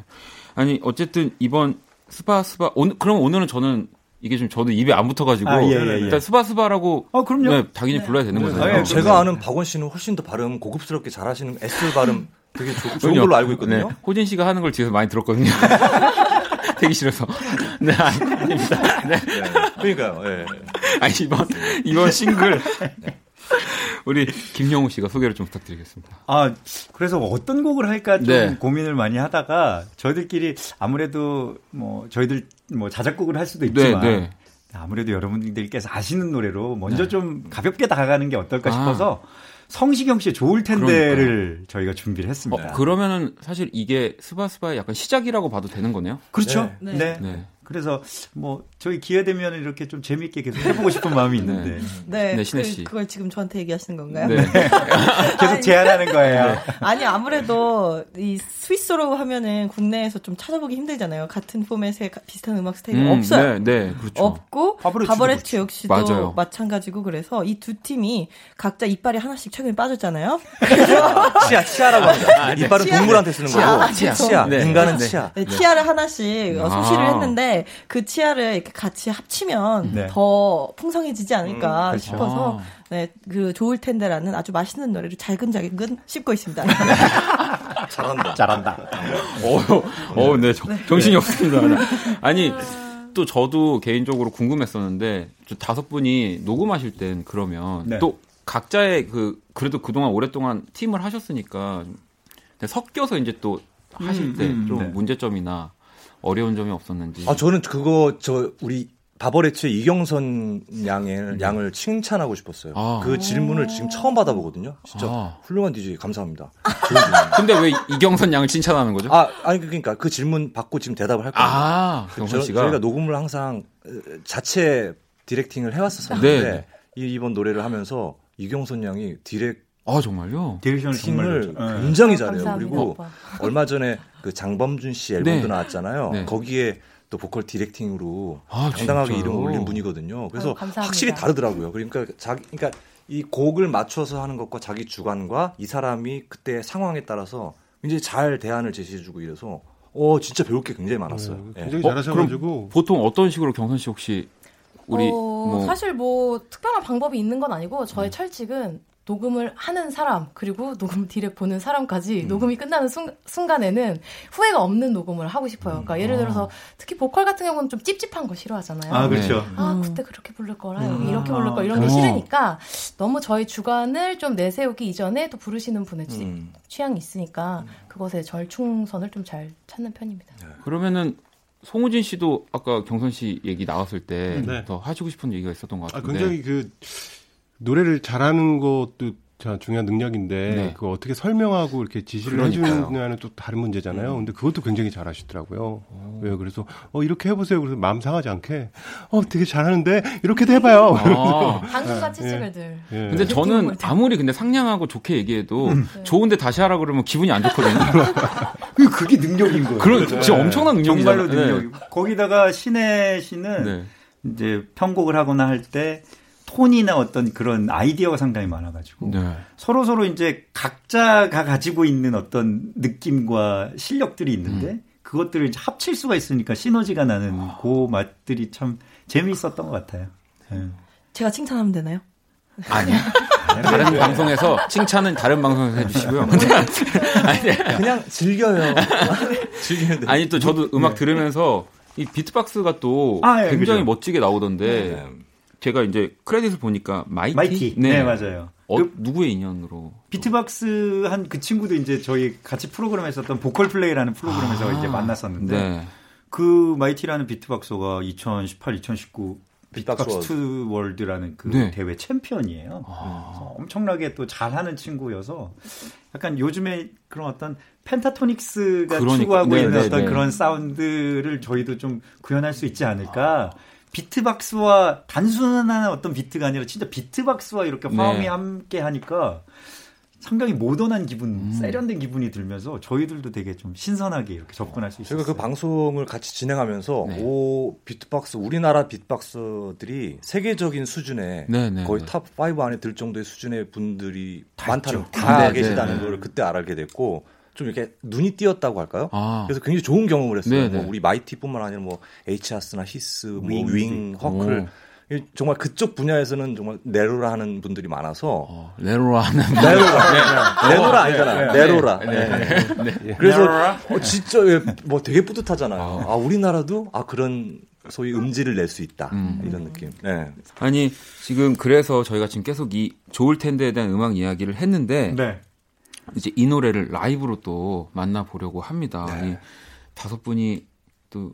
아니, 어쨌든 이번 스바 스바 오늘 그럼 오늘은 저는 이게 좀 저도 입에 안 붙어가지고 아, 예, 예, 예. 일단 스바 스바라고 어, 그럼요. 네, 당연히 불러야 되는 네. 거잖아요. 아, 예, 제가 아는 박원 씨는 훨씬 더 발음 고급스럽게 잘하시는 S 발음 되게 좋, 좋은 그럼요. 걸로 알고 있거든요. 네, 호진 씨가 하는 걸 뒤에서 많이 들었거든요. 되기 싫어서. 네, 아닙니다. 네. 네. 그러니까요. 예. 아니, 이번, 이번 싱글. 우리 김영우 씨가 소개를 좀 부탁드리겠습니다. 아, 그래서 어떤 곡을 할까 좀 네. 고민을 많이 하다가 저희들끼리 아무래도 뭐 저희들 뭐 자작곡을 할 수도 있지만 네, 네. 아무래도 여러분들께서 아시는 노래로 먼저 네. 좀 가볍게 다가가는 게 어떨까 아. 싶어서 성시경 씨의 좋을 텐데를 저희가 준비를 했습니다. 어, 그러면은 사실 이게 스바스바의 약간 시작이라고 봐도 되는 거네요? 그렇죠. 네. 네. 네. 그래서 뭐 저희 기회 되면 이렇게 좀 재미있게 계속 해보고 싶은 마음이 있는데 네. 네, 신혜 그, 씨. 그 걸 지금 저한테 얘기하시는 건가요? 네. 계속 제안하는 거예요. 아니 아무래도 이 스위스로 하면은 국내에서 좀 찾아보기 힘들잖아요. 같은 포맷의 가- 비슷한 음악 스타일이 음, 없어요. 네, 네, 그렇죠. 없고 바버레츠 역시도 맞아요. 마찬가지고 그래서 이 두 팀이 각자 이빨이 하나씩 최근에 빠졌잖아요. 치아, 치아라고 합니다. 이빨은 치아. 동물한테 쓰는 치아. 거고. 아, 치아. 치아. 네. 인간은 네. 치아. 네, 치아를 하나씩 어, 소시를 아. 했는데 그 치아를 이렇게 같이 합치면 네. 더 풍성해지지 않을까 음, 그렇죠. 싶어서 아. 네, 그 좋을 텐데라는 아주 맛있는 노래를 잘근잘근 씹고 있습니다. 잘한다. 잘한다. 어, 어, 네, 정, 정신이 없습니다. 아니, 또 저도 개인적으로 궁금했었는데, 저 다섯 분이 녹음하실 땐 그러면, 네. 또 각자의 그, 그래도 그동안 오랫동안 팀을 하셨으니까, 섞여서 이제 또 하실 음, 때 음, 좀 네. 문제점이나 어려운 점이 없었는지. 아 저는 그거 저 우리 바버레츠의 이경선 양을 양을 칭찬하고 싶었어요. 아. 그 질문을 지금 처음 받아보거든요. 진짜 아. 훌륭한 DJ 감사합니다. 근데 왜 이경선 양을 칭찬하는 거죠? 아 아니 그러니까 그 질문 받고 지금 대답을 할 거예요. 아, 저, 경선 씨가. 저희가 녹음을 항상 어, 자체 directing을 해왔었는데 네. 이- 이번 노래를 하면서 이경선 양이 direc 아, 정말요? direction을 정말 팀을 잘해요. 네. 굉장히 잘해요. 감사합니다, 그리고 오빠. 얼마 전에 그 장범준 씨 앨범도 네. 나왔잖아요. 네. 거기에 또 보컬 directing으로 아, 당당하게 진짜요? 이름을 올린 분이거든요. 그래서 아유. 확실히 다르더라고요. 그러니까 자기 그러니까 이 곡을 맞춰서 하는 것과 자기 주관과 이 사람이 그때 상황에 따라서 굉장히 잘 대안을 제시해주고 이래서 어 진짜 배울 게 굉장히 많았어요. 네, 예. 굉장히 어, 잘하셔가지고 보통 어떤 식으로 경선 씨 혹시 우리 어, 뭐 사실 뭐 특별한 방법이 있는 건 아니고 음. 저의 철칙은 녹음을 하는 사람 그리고 녹음 디렉 보는 사람까지 음. 녹음이 끝나는 순, 순간에는 후회가 없는 녹음을 하고 싶어요. 그러니까 음. 예를 들어서 특히 보컬 같은 경우는 좀 찝찝한 거 싫어하잖아요. 아 그렇죠. 아, 음. 그때 그렇게 부를 거라, 여기 이렇게 부를 거, 이런 어. 게 싫으니까 너무 저희 주관을 좀 내세우기 이전에 또 부르시는 분의 취, 음. 취향이 있으니까 그것에 절충선을 좀 잘 찾는 편입니다. 그러면은 송우진 씨도 아까 경선 씨 얘기 나왔을 때 네. 더 하시고 싶은 얘기가 있었던 것 아, 같은데. 굉장히 그 노래를 잘하는 것도 참 중요한 능력인데 네. 그거 어떻게 설명하고 이렇게 지시를. 해주느냐는 또 다른 문제잖아요. 음. 근데 그것도 굉장히 잘하시더라고요. 왜요? 그래서 어 이렇게 해보세요. 그래서 마음 상하지 않게 어 되게 잘하는데 이렇게도 해봐요. 아, 당근과 찌찌를 늘. 예. 근데 저는 아무리 근데 상냥하고 좋게 얘기해도 좋은데 다시 하라 그러면 기분이 안 좋거든요. 그게 능력인 거예요. 그런 진짜 엄청난 능력이잖아요. 정말로 능력. 거기다가 신혜 씨는 네. 이제 편곡을 하거나 할때 톤이나 어떤 그런 아이디어가 상당히 많아가지고 네. 서로 서로 이제 각자가 가지고 있는 어떤 느낌과 실력들이 있는데 음. 그것들을 이제 합칠 수가 있으니까 시너지가 나는 아. 그 맛들이 참 재미있었던 것 같아요. 예. 제가 칭찬하면 되나요? 아니 다른 방송에서 칭찬은 다른 방송에서 해주시고요. 아니, 그냥 즐겨요. 돼요. 아니 또 저도 음악 들으면서 이 비트박스가 또 아, 예, 굉장히 그죠. 멋지게 나오던데 네. 제가 이제 credit을 보니까 마이티, 마이티. 네, 맞아요. 어, 그 누구의 인연으로? 비트박스 한 그 친구도 이제 저희 같이 프로그램 했었던 보컬 플레이라는 프로그램에서 아, 이제 만났었는데 네. 그 마이티라는 beatboxer가 2018, 2019 비트박스 비트박스 world라는 그 네. 대회 챔피언이에요. 아. 엄청나게 또 잘하는 친구여서 약간 요즘에 그런 어떤 펜타토닉스가 그러니까. 추구하고 네, 있는 네, 어떤 네. 그런 사운드를 저희도 좀 구현할 수 있지 않을까. 비트박스와 단순한 어떤 비트가 아니라 진짜 비트박스와 이렇게 화음이 네. 함께 하니까 상당히 모던한 기분, 음. 세련된 기분이 들면서 저희들도 되게 좀 신선하게 이렇게 접근할 수 있어요. 저희가 그 방송을 같이 진행하면서 네. 오 비트박스 우리나라 비트박스들이 세계적인 수준의 네, 네, 거의 네. top5 안에 들 정도의 수준의 분들이 다 많다는. 다 네, 계시다는 네, 네. 걸 그때 알게 됐고 좀 이렇게 눈이 띄었다고 할까요? 아, 그래서 굉장히 좋은 경험을 했어요. 네, 네. 뭐 우리 마이티뿐만 아니라 뭐 H-has나 히스, 뭐 윙. 허클 이 정말 그쪽 분야에서는 정말 내로라 하는 분들이 많아서 어, 내로라 하는 내로라 내로라 아니잖아 네. 네로라 네. 네. 그래서 어, 진짜 예, 뭐 되게 뿌듯하잖아요. 아 우리나라도 아 그런 소위 음질을 낼 수 있다 음. 이런 느낌. 네. 아니 지금 그래서 저희가 지금 계속 이 좋을 텐데에 대한 음악 이야기를 했는데 네. 이제 이 노래를 라이브로 또 만나보려고 합니다. 네. 이 다섯 분이 또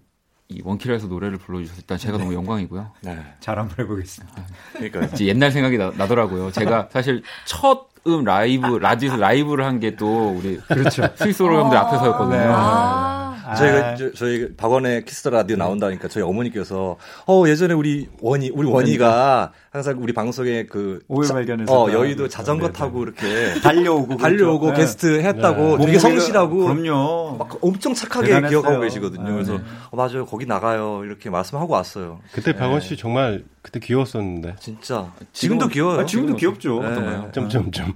이 원키라에서 노래를 불러주셔서 일단 제가 너무 영광이고요. 네. 잘 한번 해보겠습니다. 그러니까 이제 옛날 생각이 나, 더라고요 제가 사실 첫 음 라이브 라디오에서 라이브를 한 게 또 우리 그렇죠. 스위스 로 형들 앞에서였거든요. 네. 아, 저희가 저, 저희 박원의 키스 더 라디오 나온다니까 저희 어머니께서 어 예전에 우리 원이 우리 원이가 항상 우리 방송에 그 자- 발견해서 어다 여의도 자전거 네, 타고 이렇게 달려오고 달려오고 그렇죠. 게스트 했다고 네. 되게 성실하고 그럼요. 막 엄청 착하게 대단했어요. 기억하고 계시거든요. 아, 그래서 네. 어, 맞아요 거기 나가요 이렇게 말씀하고 왔어요. 그때 박원 씨 정말 그때 귀여웠었는데. 진짜 지금도 귀여워요. 아, 지금도 귀엽죠. 네. 어떤 거요? 점점점.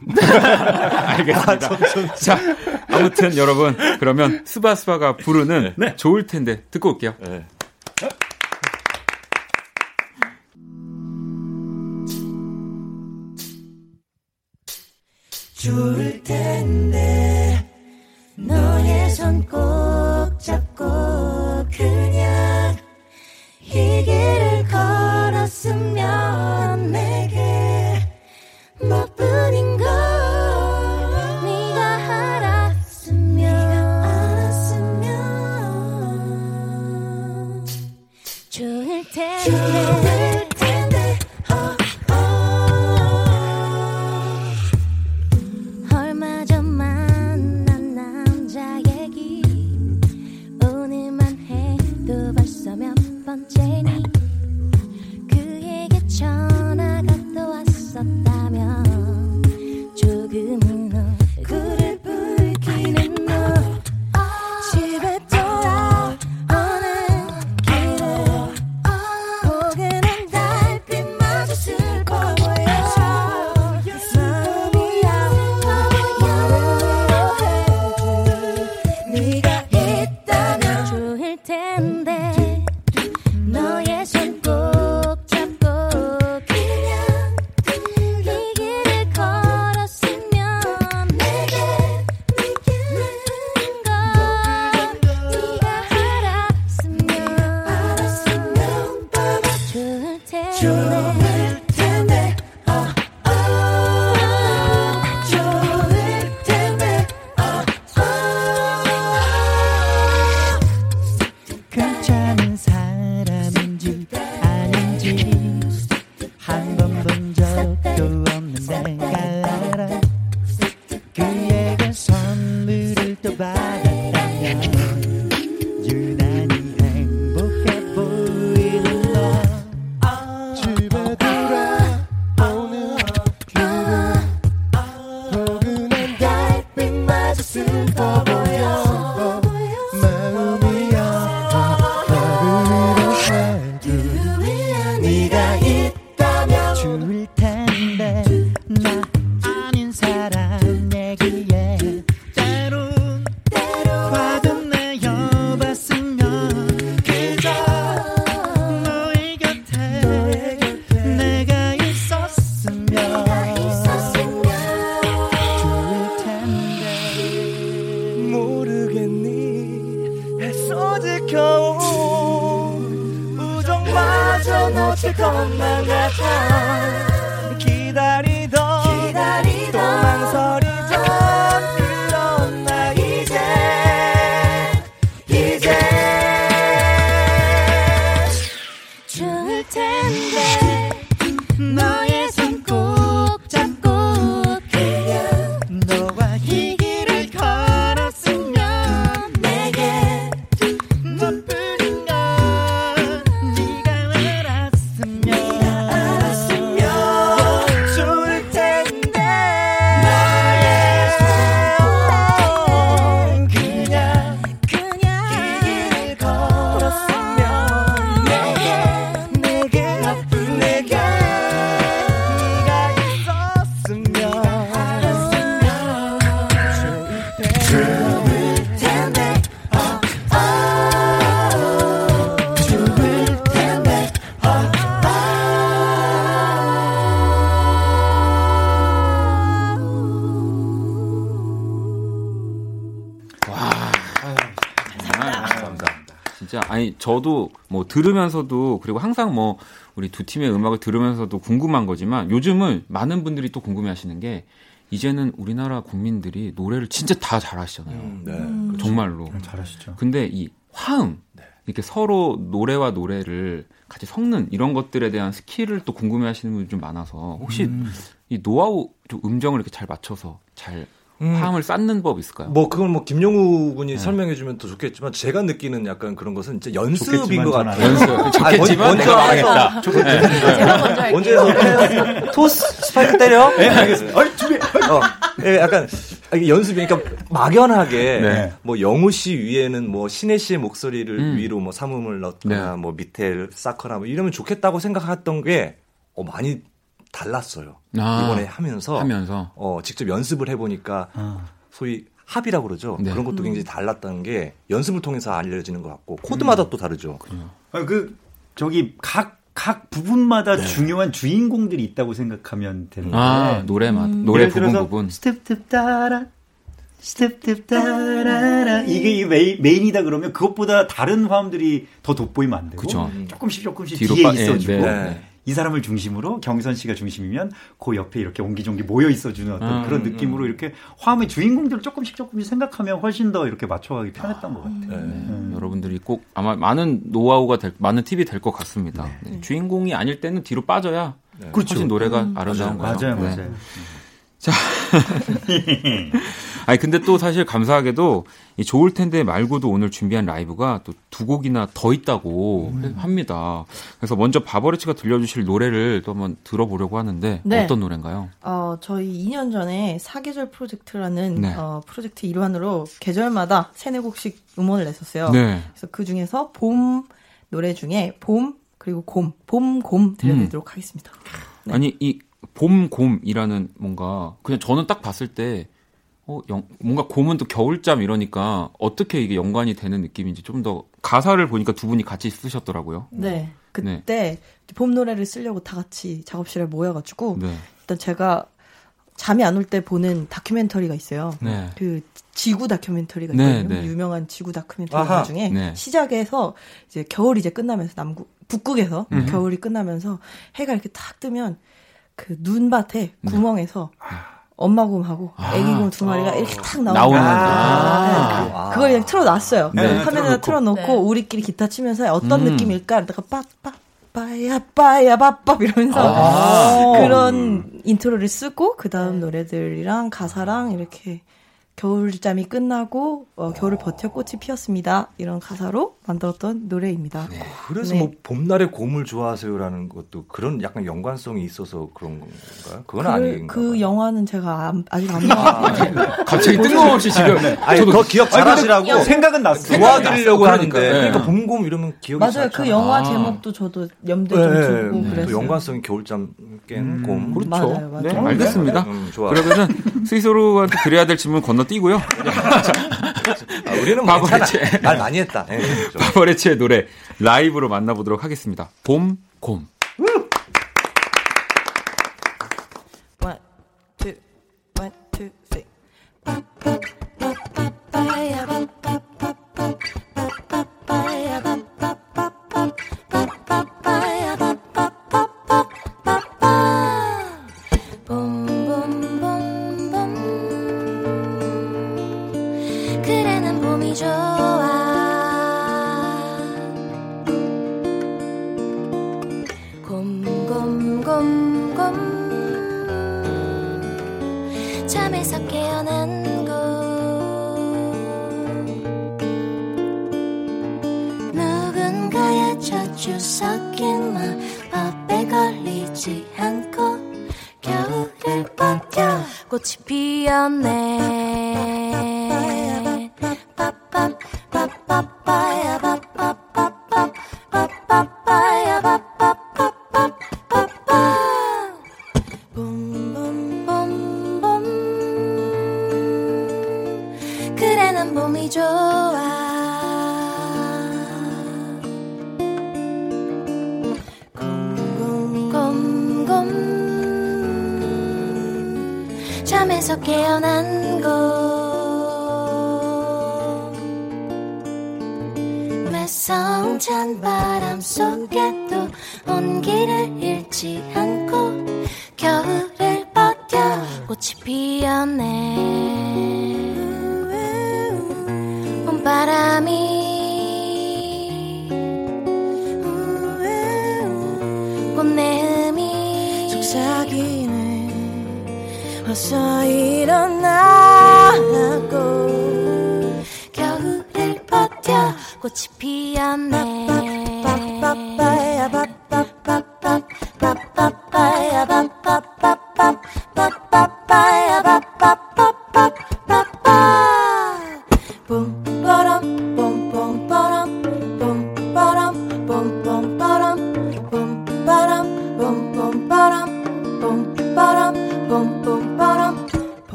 알겠습니다. 자, 아무튼 여러분 그러면 스바스바가 부르는 네. 네. 좋을 텐데 듣고 올게요. 네. 좋을 텐데 너의 손 꼭 잡고 그냥 이 길을 걸었으면 내게 진짜 아니 저도 뭐 들으면서도 그리고 항상 뭐 우리 두 팀의 음악을 들으면서도 궁금한 거지만 요즘은 많은 분들이 또 궁금해하시는 게 이제는 우리나라 국민들이 노래를 진짜 다 잘하시잖아요. 음, 네. 정말로. 잘하시죠. 근데 이 화음 이렇게 서로 노래와 노래를 같이 섞는 이런 것들에 대한 스킬을 또 궁금해하시는 분이 좀 많아서 혹시 음. 이 노하우 좀 음정을 이렇게 잘 맞춰서 잘 음. 화음을 쌓는 법 있을까요? 뭐 그건 뭐 김용우 군이 네. 설명해주면 더 좋겠지만 제가 느끼는 약간 그런 것은 진짜 연습인 것전 같아요. 연습. 아니, 좋겠지만 먼저 해서 망했다. 제가 먼저 해서 토스 스파이크 때려. 네, 알겠습니다. 어이, 준비. 어, 예, 약간 아, 연습이니까 막연하게 네. 뭐 영우 씨 위에는 뭐 신혜 씨의 목소리를 음. 위로 뭐 삼음을 넣거나 네. 뭐 밑에 쌓거나 뭐 이러면 좋겠다고 생각했던 게 어, 많이 달랐어요. 아, 이번에 하면서 하면서 어, 직접 연습을 해보니까 아. 소위 합이라고 그러죠. 네. 그런 것도 굉장히 달랐다는 게 연습을 통해서 알려지는 것 같고 코드마다 음. 또 다르죠. 아, 그 저기 각각 부분마다 중요한 주인공들이 있다고 생각하면 되는데 아, 노래만, 노래 예를 부분 부분. 스텝 따라 스텝 따라라 이게 이 메인, 메인이다 그러면 그것보다 다른 화음들이 더 돋보이면 안 되고 그쵸. 조금씩 조금씩 뒤로 뒤에 빠- 예, 있어주고 네. 이 사람을 중심으로 경선 씨가 중심이면 그 옆에 이렇게 옹기종기 모여 있어주는 어떤 아, 그런 음, 느낌으로 이렇게 화음의 주인공들을 조금씩 조금씩 생각하면 훨씬 더 이렇게 맞춰가기 편했던 것 같아요. 네. 음. 여러분들이 꼭 아마 많은 노하우가 될, 많은 팁이 될 것 같습니다. 네. 주인공이 아닐 때는 뒤로 빠져야 훨씬 노래가 아름다운 거예요. 맞아요, 네. 맞아요. 아니 근데 또 사실 감사하게도 이 좋을 텐데 말고도 오늘 준비한 라이브가 또 두 곡이나 더 있다고 음. 합니다. 그래서 먼저 바버렛츠가 들려주실 노래를 또 한번 들어보려고 하는데 네. 어떤 노래인가요? 어, 저희 2년 전에 사계절 프로젝트라는 네. 어, 프로젝트 일환으로 계절마다 세네 곡씩 음원을 냈었어요. 네. 그래서 그 중에서 봄 노래 중에 봄 그리고 곰, 봄, 곰 들려드리도록 하겠습니다. 네. 아니 이 봄곰이라는 뭔가 그냥 저는 딱 봤을 때 어, 영- 뭔가 곰은 또 겨울잠 이러니까 어떻게 이게 연관이 되는 느낌인지 좀 더 가사를 보니까 두 분이 같이 쓰셨더라고요. 네. 그때 봄 노래를 쓰려고 다 같이 작업실에 모여가지고 네. 일단 제가 잠이 안 올 때 보는 다큐멘터리가 있어요. 네. 그 지구 다큐멘터리가 네, 있거든요. 네. 유명한 지구 다큐멘터리 아하. 중에 네. 시작에서 이제 겨울이 이제 끝나면서 남국 북극에서 음. 겨울이 끝나면서 해가 이렇게 탁 뜨면 그 눈밭에 구멍에서 엄마 곰하고 네. 아. 애기 곰 두 마리가 이렇게 탁 나오는 거예요. 아. 네. 그걸 그냥 틀어놨어요. 네. 화면에다 틀어놓고 네. 우리끼리 기타 치면서 어떤 음. 느낌일까? 이러다가 빠빠 빠야 빠야 빠빠 이러면서 아. 그런 인트로를 쓰고 그 다음 노래들이랑 가사랑 이렇게 겨울잠이 끝나고 어, 겨울을 버텨 꽃이 피었습니다. 이런 가사로 만들었던 노래입니다. 그래서 네. 뭐 봄날의 곰을 좋아하세요라는 것도 그런 약간 연관성이 있어서 그런 건가요? 그건 그, 아닌가 그. 영화는 제가 안- 아직 안 봤어요. 갑자기 뜬금없이 지금 아니, 더 기억 잘하시라고 생각은 났어. 도와드리려고 그러니까, 하는데 네. 그러니까 봄곰 이러면 기억이 맞아요. 잘그안 영화 아. 제목도 저도 염두에 좀 두고 네, 그랬어요. 또 연관성이 겨울잠 깬 곰. 그렇죠. 맞아요, 맞아요. 네, 알겠습니다. 음, 좋아. 그러면은 스위스로한테 드려야 될 질문 건너 뛰고요. 아, 우리는 뭐. 채. 말 많이 했다. 네, 그렇죠. 바버레치의 노래 라이브로 만나보도록 하겠습니다. 봄, 곰. One, two, one, two, three.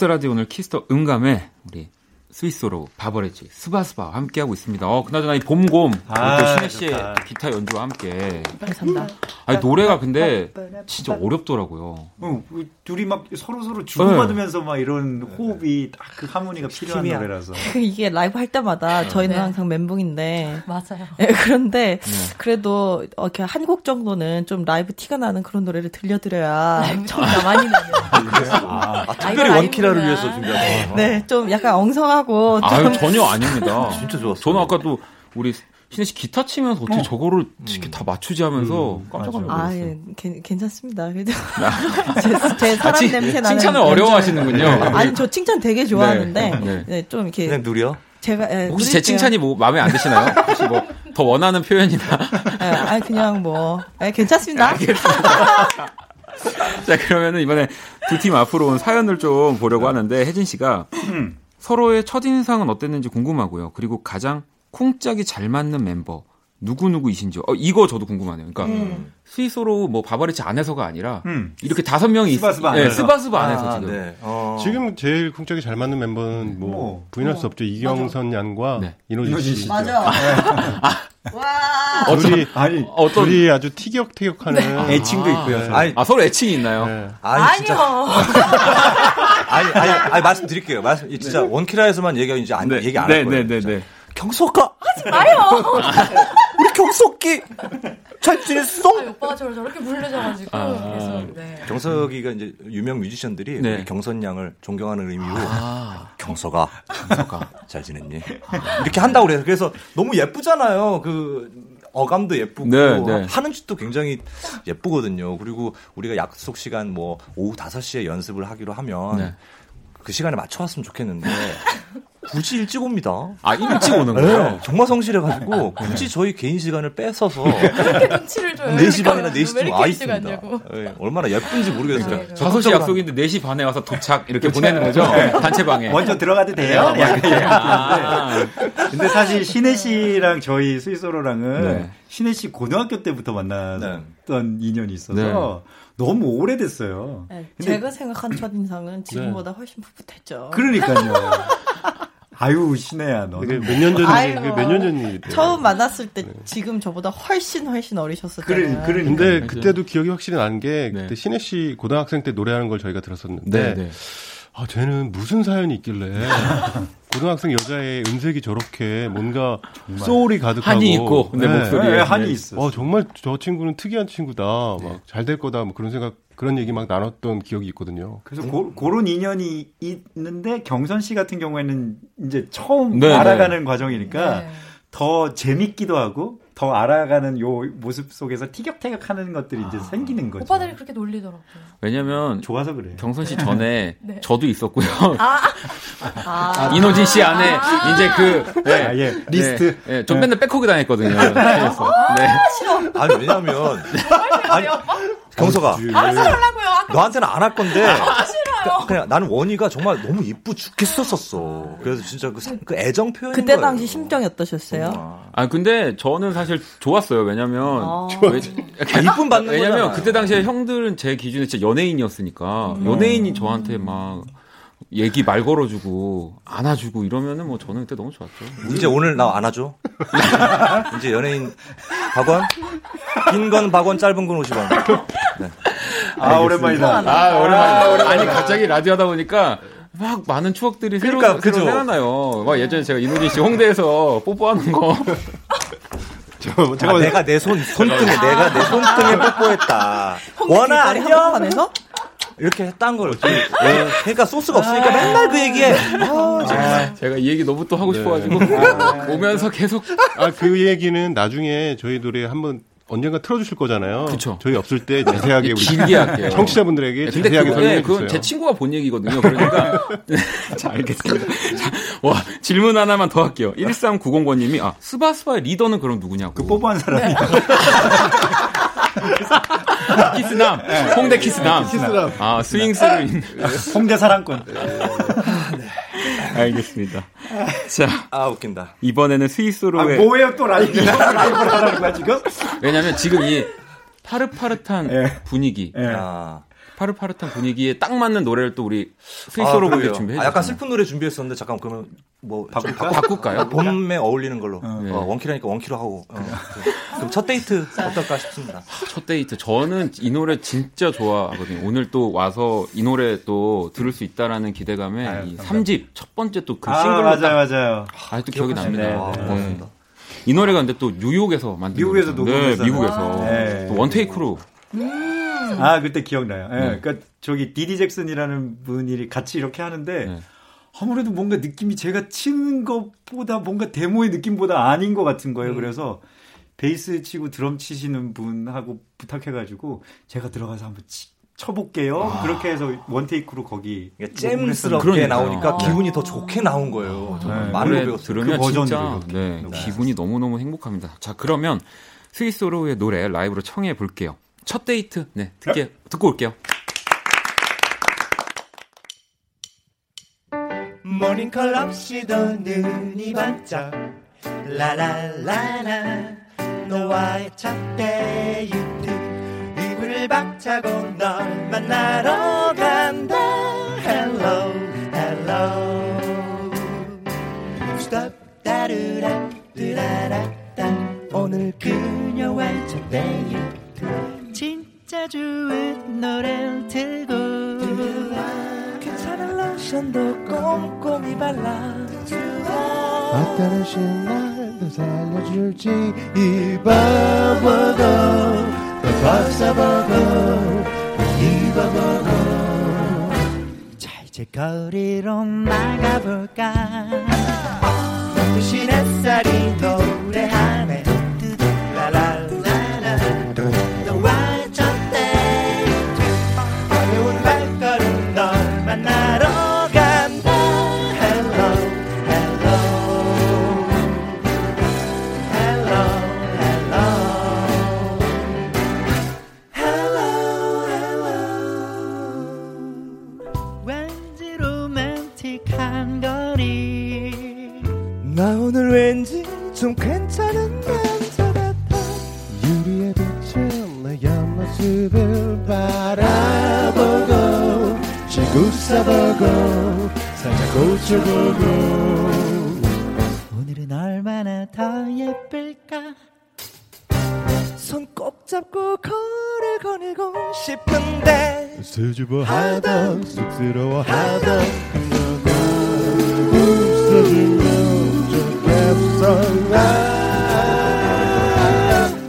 키스 라디오 오늘 키스 더 음감에 우리 스윗소로우 바버렛츠 스바스바 함께하고 있습니다. 어, 그나저나 이 봄곰 아, 또 신혜 씨의 좋다. 기타 연주와 함께 감사합니다. 아니 노래가 근데 진짜 어렵더라고요. 어, 둘이 막 서로 서로 주고받으면서 막 이런 호흡이 딱 그 하모니가 필요한 힘이야. 노래라서. 이게 라이브 할 때마다 저희는 네. 항상 멘붕인데 맞아요. 예, 그런데 네. 그래도 어, 이렇게 한 곡 정도는 좀 라이브 티가 나는 그런 노래를 들려드려야 좀, 나 많이 나요. 아, 특별히 이거 원키라를 라이브구나. 위해서 준비한 거. 네, 좀 약간 엉성하고 좀 아유 전혀 아닙니다. 진짜 좋았어요. 저는 아까 또 우리 신혜 씨 기타 치면서 어떻게 저거를 이렇게 다 맞추지 하면서 음, 깜짝 맞아요. 아, 놀랐어요. 예, 괜- 괜찮습니다. 그래도 제, 제 사람 아, 칭- 냄새 나는 칭찬을. 어려워하시는군요. 아니 저 칭찬 되게 좋아하는데 네, 네. 네, 좀 이렇게 그냥 누려? 제가 예, 혹시 제 누릴게요. 칭찬이 뭐 마음에 안 드시나요? 혹시 뭐 더 원하는 표현이나 예, 아니 그냥 뭐 예, 괜찮습니다. 자, 그러면은 이번에 두 팀 앞으로 온 사연을 좀 보려고 하는데, 혜진 씨가 서로의 첫인상은 어땠는지 궁금하고요. 그리고 가장 콩짝이 잘 맞는 멤버, 누구누구이신지요? 어, 이거 저도 궁금하네요. 그러니까, 스위스로 뭐 바바리치 안에서가 아니라, 음. 이렇게 다섯 명이, 있- 스바스바 네, 안에서. 스바스바 안에서 아, 지금. 네. 어. 지금 제일 쿵짝이 잘 맞는 멤버는 뭐 뭐, 부인할 수 없죠. 이경선 양과 네. 이노진 씨. 씨. 맞아. 와. 둘이 아니 어떤, 둘이 아주 티격태격하는 애칭도 있고요. 네. 아니, 아, 서로 애칭이 있나요? 네. 아니, 진짜. 아니 요. 아니, 아니, 아니, 말씀드릴게요. 말씀, 진짜 원키라에서만 얘기, 이제 안, 얘기 안할 네, 거예요. 네, 네, 네. 경석아! 하지 마요! 우리 경석이! 잘 지냈어? 아니, 오빠가 저를 저렇게 부르셔가지고 아. 그래서 네. 경석이가 이제 유명 뮤지션들이 네. 경선 양을 존경하는 의미로 아, 경석아, 경석아 잘 지냈니? 이렇게 한다고 그래서 그래서 너무 예쁘잖아요. 그 어감도 예쁘고 네, 네. 하는 짓도 굉장히 예쁘거든요. 그리고 우리가 약속 시간 뭐 오후 5시에 연습을 하기로 하면 네. 그 시간에 맞춰 왔으면 좋겠는데 굳이 일찍 옵니다. 아, 일찍 오는 네, 거예요? 정말 성실해가지고 굳이 저희 개인 시간을 뺏어서 그렇게 눈치를 줘요. 4시 반이나 왜 4시쯤 이렇게 와 있습니다. 네, 얼마나 예쁜지 모르겠어요. 네, 네. 5시 약속인데 4시 반에 와서 도착, 이렇게 보내는 거죠? 단체방에. 먼저 들어가도 돼요? 네. 약간 아, 근데 사실 신혜 씨랑 저희 스위스로랑은 네. 신혜 씨 고등학교 때부터 만났던 인연이 있어서 너무 오래됐어요. 네, 근데- 제가 생각한 첫인상은 지금보다 훨씬 풋풋했죠. 그러니까요. 아유 신혜야 너. 그게 몇 년 전이 아유. 그게 몇년 전이 처음 만났을 때 지금 저보다 훨씬 훨씬 어리셨었잖아요. 그래 그러니까. 근데 그때도 기억이 확실히 나는 게 네. 그때 신혜 씨 고등학생 때 노래하는 걸 저희가 들었었는데 네, 네. 아 쟤는 무슨 사연이 있길래 고등학생 여자의 음색이 저렇게 뭔가 소울이 가득하고 한이 있고, 내 목소리에. 네, 한이 네. 있어. 어 정말 저 친구는 특이한 친구다 막잘 될 거다 뭐 그런 생각 그런 얘기 막 나눴던 기억이 있거든요. 그래서 고, 그런 인연이 있는데 경선 씨 같은 경우에는 이제 처음 네, 알아가는 과정이니까 네. 더 재밌기도 하고 더 알아가는 요 모습 속에서 티격태격하는 것들이 이제 생기는 거죠. 오빠들이 그렇게 놀리더라고요. 왜냐면, 좋아서 그래. 경선 씨 전에 네. 저도 있었고요. 아, 이노진 씨 안에 이제 그 네, 아, 예. 리스트. 네, 네, 좀 맨날 back hug 당했거든요. 그래서 네. 아니 왜냐면 아니 경석아 하려고요. 아까 너한테는 안 할 건데 그러니까 그냥 나는 원희가 정말 너무 이쁘 죽겠었었어. 그래서 진짜 그, 사- 그 애정 표현. 그때 당시 심정이 어떠셨어요? 아 근데 저는 사실 좋았어요. 왜냐면 아. 왜- 아, 이쁨 받는 왜냐면 거잖아. 그때 당시에 형들은 제 기준에 진짜 연예인이었으니까 음. 연예인이 저한테 막 얘기 말 걸어주고 안아주고 이러면은 뭐 저는 그때 너무 좋았죠. 이제 오늘 나 안아줘. 이제 연예인 박원 긴 건 박원 짧은 건 50원. 네. 아, 오랜만이다. 아, 오랜만이다. 아니, 갑자기 라디오 하다 보니까 막 많은 추억들이 새로, 그러니까, 새로 그죠? 생각나요. 막 예전에 제가 이노진 씨 홍대에서 뽀뽀하는 거. 저, 아, 내가 내 손 손등에 내가 내 손등에 뽀뽀했다. 원아 안녕. 이렇게 했다는 걸. 예. 그러니까 소스가 없으니까 맨날 그 얘기해. 아, 정말. 제가 이 얘기 너무 또 하고 싶어가지고 오면서 계속 아, 그 얘기는 나중에 저희 노래 한번 언젠가 틀어주실 거잖아요. 그쵸. 저희 없을 때 자세하게 우리 길게 할게요. 청취자분들에게 근데 자세하게 그거, 설명해 네, 그건 주세요. 제 친구가 본 얘기거든요. 그러니까. 자, 알겠습니다. 자, 와, 질문 하나만 더 할게요. 1390번님이, 아, 스바스바의 리더는 그럼 누구냐고. 그 뽀뽀한 사람이. 키스남. 홍대 키스남. 키스남. 아, 스윙스를. 있는. 홍대 사랑꾼. 알겠습니다. 자, 아 웃긴다. 이번에는 아, 스윗소로우의. 뭐예요 또 라이브 라이브를 하라는 거야 지금? 왜냐면 지금 이 파릇파릇한 예. 분위기. 예. 아. 파릇파릇한 분위기에 딱 맞는 노래를 또 우리 스윗소로우 분들 그래요. 준비해 아, 약간 주셨어요. 슬픈 노래 준비했었는데 잠깐 그러면 뭐 바꿀까? 바- 바꿀까요? 봄에 어울리는 걸로 네. 어, 원키라니까 원키로 하고 어. 그럼 첫 데이트 어떨까 싶습니다. 첫 데이트. 저는 이 노래 진짜 좋아하거든요. 오늘 또 와서 이 노래 또 들을 수 있다라는 기대감에 아유, 이 감사합니다. 3집 첫 번째 또그아 싱글로 맞아요 딱 맞아요. 아직도 기억이 납니다. 네, 아, 네. 고맙습니다. 이 노래가 근데 또 뉴욕에서 만든 미국에서. 녹음했어요. 네, 미국에서 네. 또 one take로 아 그때 기억나요. 예, 네. 그러니까 저기 디디 잭슨이라는 분이 같이 이렇게 하는데 네. 아무래도 뭔가 느낌이 제가 치는 것보다 뭔가 데모의 느낌보다 아닌 것 같은 거예요. 그래서 베이스 치고 드럼 치시는 분하고 부탁해가지고 제가 들어가서 한번 치, 쳐볼게요. 그렇게 해서 원테이크로 거기 녹음을 잼스럽게 그러니까요. 나오니까 아. 기분이 더 좋게 나온 거예요. 정말 네. 많은 노래. 들으면 그 진짜 이렇게. 네, 네. 기분이 너무너무 행복합니다. 자, 그러면 스위스로의 노래 라이브로 청해 볼게요. 첫 데이트. 네, 듣게 듣고 올게요. 모닝콜 없이도 눈이 반짝. 라라라라 너와의 첫 데이트 이불을 박차고 널 만나러 간다. Hello Hello. Stop 따르라 뜨라라따. 오늘 그녀와의 첫 데이트 진짜 좋은 노래를 틀고. 괜찮은 로션도 꼼꼼히 발라. 어떤 신날도 살려줄지 이 바보고 또 박사보고 이 바보고. 자 이제 거리로 나가볼까? 눈부신 햇살이 노 좀 괜찮은 남자 같아 유리에 비친 내 옆모습을 바라보고 지구사보고 살짝 고쳐보고. 오늘은 얼마나 더 예쁠까? 손 꼭 잡고 걸을 거닐고 싶은데. 수줍어하던 쑥스러워하던 나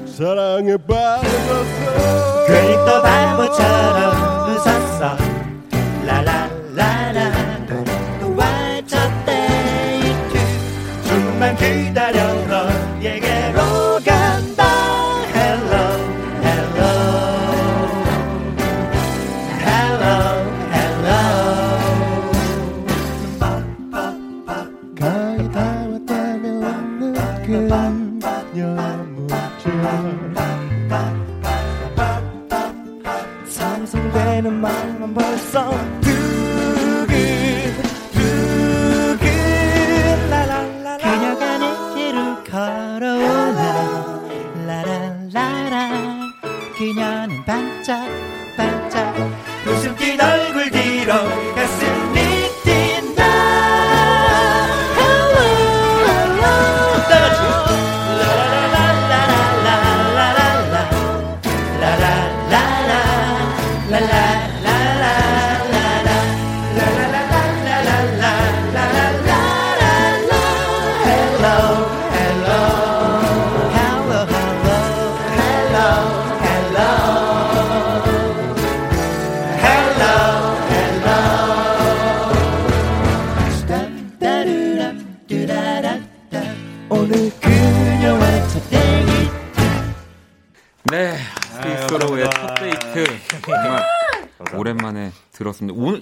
사랑에 빠졌어. 괜히 또 바보처럼 웃었어. 라라라라 반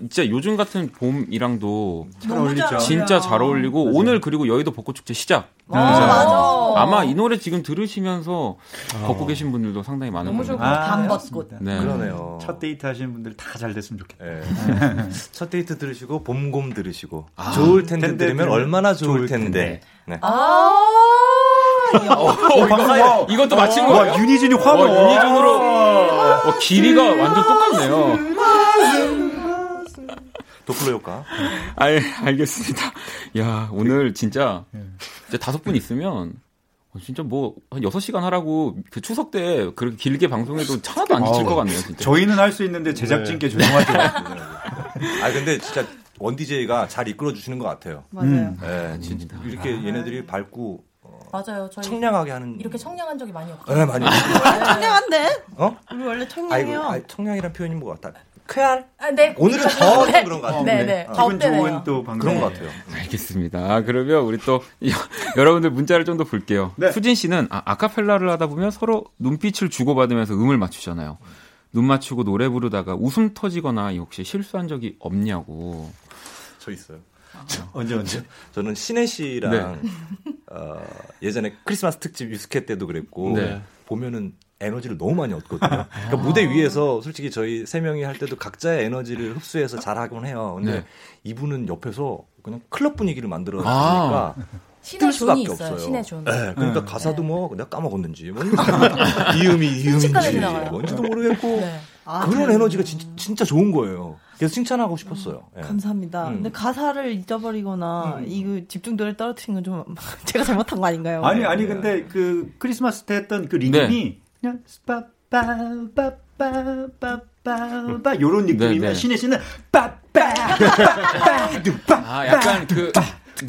진짜 요즘 같은 봄이랑도 잘 어울리죠. 진짜 잘 어울리고 오늘 그리고 여의도 벚꽃 축제 시작. 어, 맞아. 아마 이 노래 지금 들으시면서 걷고 계신 분들도 상당히 많을 너무. 것 같아요. 단벚꽃. 네. 그러네요. 첫 데이트 하시는 분들 다 잘 됐으면 좋겠다. 네. 첫 데이트 들으시고 봄곰 들으시고 아, 좋을 텐데 텐데 들으면 얼마나 좋을 좋을 텐데. 네. 아. 어, 이거, 이것도 맞힌 와, 거예요? unison이 화음. 와, unison으로 어, 길이가 완전 똑같네요. 도플러 효과. 알, 알겠습니다. 야, 오늘 진짜, 진짜 다섯 분 있으면, 어, 진짜 뭐, 한 6시간 하라고, 그 추석 때 그렇게 길게 방송해도 하나도 안 지칠 것 같네요, 진짜. 저희는 할 수 있는데 제작진께 죄송하죠. 아 근데 진짜 원 DJ가 잘 이끌어 주시는 것 같아요. 맞아요. 음. 네, 진짜 이렇게 얘네들이 밝고 맞아요. 저희 청량하게 하는. 이렇게 청량한 적이 많이 없어요. 네, 많이. 청량한데? 어? 우리 원래 아이고, 청량해요. 아이, 청량이란 표현이 뭐 같다. 쾌활. 아, 네. 오늘은 더좀 그런 것 같아요. 네, 네. 더 기분. 좋은 또 방송. 그런 것 같아요. 알겠습니다. 아, 그러면 우리 또, 여러분들 문자를 좀 더 볼게요. 네. 수진 씨는 아, 아카펠라를 하다 보면 서로 눈빛을 주고받으면서 음을 맞추잖아요. 눈 맞추고 노래 부르다가 웃음 터지거나 혹시 실수한 적이 없냐고. 저 있어요. 언제 언제? 저는 신혜 씨랑 네. 어, 예전에 크리스마스 특집 유스케 때도 그랬고 네. 보면은 에너지를 너무 많이 얻거든요. 그러니까 무대 위에서 솔직히 저희 세 명이 할 때도 각자의 에너지를 흡수해서 잘하곤 해요. 근데 네. 이분은 옆에서 그냥 클럽 분위기를 만들어 아. 주니까 신의 뜰 존이 수밖에 있어요. 없어요. 신의 존. 네, 그러니까 네. 가사도 뭐 내가 까먹었는지 뭔지 이음이 순식간에 이음인지. 뭔지도 모르겠고 네. 아, 그런 네. 에너지가 진짜, 진짜 좋은 거예요. 그래서 칭찬하고 싶었어요. 예. 감사합니다. 음. 근데 가사를 잊어버리거나 이거 집중도를 떨어뜨린 건 좀 제가 잘못한 거 아닌가요? 아니 아니 근데 그 크리스마스 때 했던 그 리듬이 그냥 빠빠빠빠빠빠빠 요런 느낌이면 네, 네. 신혜 씨는 빠빠빠빠빠 아, 약간 그,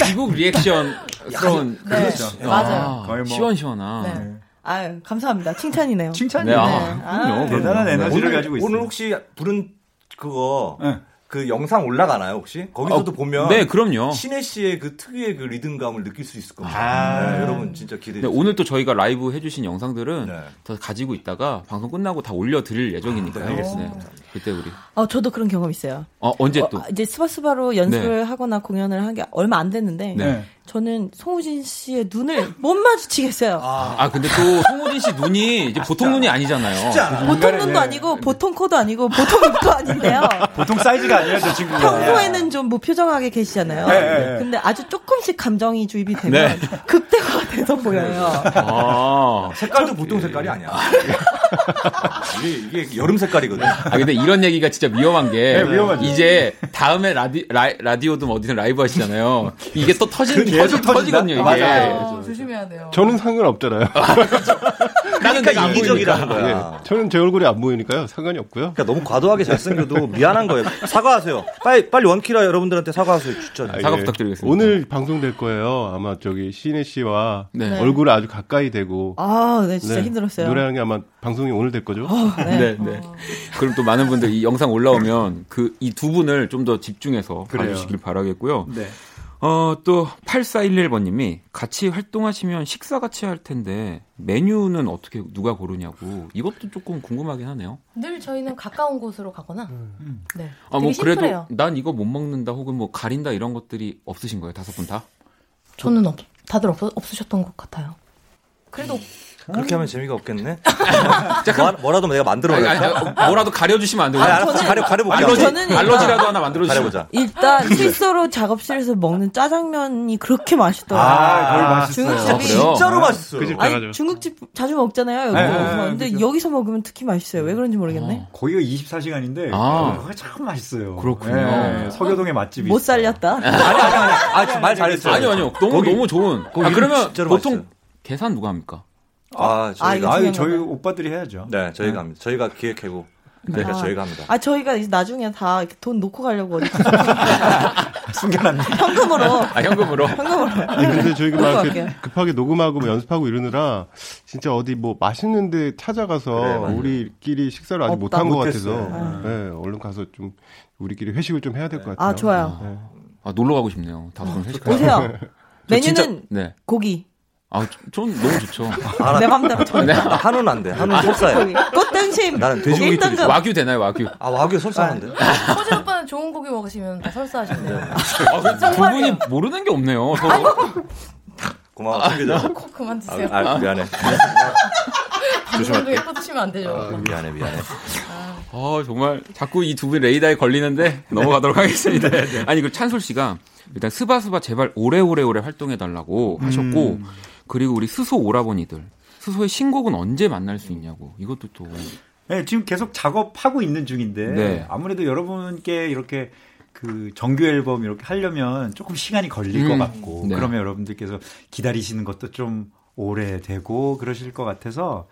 미국 리액션스러운. 네. 그렇죠. 맞아요. 아, 거의 뭐- 시원시원한. 네. 아유, 감사합니다. 칭찬이네요. 칭찬이 네, 네. 아, 그럼요. 대단한. 에너지를 오늘, 가지고 있어요. 오늘 혹시 부른 그거 네. 그 영상 올라가나요 혹시? 거기서도 어, 보면 네, 그럼요. 신혜 씨의 그 특유의 그 리듬감을 느낄 수 있을 겁니다. 아. 네, 여러분 진짜 기대해 네. 오늘 또 저희가 라이브 해주신 영상들은 네. 더 가지고 있다가 방송 끝나고 다 올려드릴 예정이니까요. 네, 알겠습니다. 네, 그때 우리. 어, 저도 그런 경험 있어요. 어, 언제 또? 어, 이제 스바스바로 연습을 하거나 공연을 한 게 얼마 안 됐는데 네. 저는 송우진 씨의 눈을 못 마주치겠어요. 아, 근데 또 송호진 씨 눈이 이제 보통 눈이 아니잖아요. 보통 눈도 아니고 보통 코도 아니고 보통 입도 아닌데요. 보통 사이즈가 아니에요, 저 친구가. 평소에는 좀 무표정하게 계시잖아요. 네, 네, 네. 근데 아주 조금씩 감정이 주입이 되면 극대화가 돼서 보여요. 아. 색깔도 보통 색깔이 아니야. 이게, 이게 여름 색깔이거든. 아, 근데 이런 얘기가 진짜 위험한 게. 네, 위험하죠. 이제 다음에 라디, 라, 라디오든 어디든 라이브 하시잖아요. 이게 또 터지는, 그 터지, 계속? 터지거든요, 이게. 맞아요. 어, 조심해야 돼요. 저는 상관없잖아요. 나는 내가 안 이기적이라는. 네, 거야. 저는 제 얼굴이 안 보이니까요. 상관이 없고요. 그러니까 너무 과도하게 잘생겨도 미안한 거예요. 사과하세요. 빨리 빨리 원키라 여러분들한테 사과하세요. 진짜. 아, 사과 예. 부탁드리겠습니다. 오늘 방송될 거예요. 아마 저기 신혜 씨와 네. 얼굴이 아주 가까이 되고 아, 네, 진짜 네, 힘들었어요. 노래하는 게 아마 방송이 오늘 될 거죠. 네, 네. 그럼 또 많은 분들 이 영상 올라오면 그 이 두 분을 좀 더 집중해서 그래요. 봐주시길 바라겠고요. 네. 어, 또 8411번님이 같이 활동하시면 식사 같이 할 텐데 메뉴는 어떻게 누가 고르냐고 이것도 조금 궁금하긴 하네요. 늘 저희는 가까운 곳으로 가거나. 네. 아, 뭐 되게 그래도 심플해요. 난 이거 못 먹는다 혹은 뭐 가린다 이런 것들이 없으신 거예요? 다섯 분 다? 저는 없, 다들 없, 없으셨던 것 같아요. 그래도 그렇게 하면 재미가 없겠네. 뭐, 뭐라도 내가 만들어 아니, 아니, 볼까? 아니, 뭐라도 가려주시면 안 돼요? 아니, 알았어. 가려- 가려볼게요. 알러지, 저는 일단- 알러지라도 하나 만들어주시면. 가려보자. 일단 스위스로 작업실에서 먹는 짜장면이 그렇게 맛있더라고요. 아, 맛있어요. 중국집이 아? 진짜로 맛있어요. 그집 아니. 중국집 자주 먹잖아요. 여기. 네, 네, 네, 근데 그죠. 여기서 먹으면 특히 맛있어요. 왜 그런지 모르겠네. 거기가 24시간인데 아. 거기가 참 맛있어요. 그렇군요. 네, 서교동에 맛집이 못. 살렸다. 아니, 아니, 아니. 아, 말 잘했어요. 아니요, 아니요. 너무, 너무 좋은. 아, 그러면 보통. 계산 누가 합니까? 아, 저희가. 이거 아유, 중요한 저희. 오빠들이 해야죠. 네, 저희가 합니다. 저희가 기획하고. 그러니까 아. 저희가 합니다. 아 저희가 이제 나중에 다 이렇게 돈 놓고 가려고 어디 숨겨놨네. 현금으로 아, 현금으로? 현금으로. 아니, 근데 저희가 막 같아요. 급하게 녹음하고 뭐 연습하고 이러느라 진짜 어디 뭐 맛있는 데 찾아가서 그래. 우리끼리 식사를 아직. 못한 것. 같아서 네, 얼른 가서 좀 우리끼리 회식을 좀 해야 될 것 같아요. 아 좋아요. 네. 아, 놀러 가고 싶네요. 다섯 분 회식. 오세요. 메뉴는 네. 고기. 아, 전 너무 좋죠. 내 맘대로 저 네. 나 한우는 안 돼. 한우는 고기. 설사해. 꽃등심. 나는 돼지고기 드리죠. 와규 되나요, 와규? 아, 와규 설사하는데? 호진 오빠는 좋은 고기 먹으시면 다 설사하신대요. 아, 그두 분이 모르는 게 없네요. 서로. 고마워. 챙겨줘. 꼭 그만 드세요. 아, 아, 미안해. 방송도 예뻐 드시면 안 되죠. 아, 미안해, 미안해. 아, 정말 자꾸 이 두 분 레이더에 걸리는데 넘어가도록 하겠습니다. 아니, 그 찬솔 씨가 일단 스바스바 제발 오래오래오래 활동해달라고 하셨고, 그리고 우리 스소 오라버니들. 스소의 신곡은 언제 만날 수 있냐고. 이것도 또. 네, 지금 계속 작업하고 있는 중인데 네. 아무래도 여러분께 이렇게 그 정규 앨범 이렇게 하려면 조금 시간이 걸릴 음, 것 같고 네. 그러면 여러분들께서 기다리시는 것도 좀 오래되고 그러실 것 같아서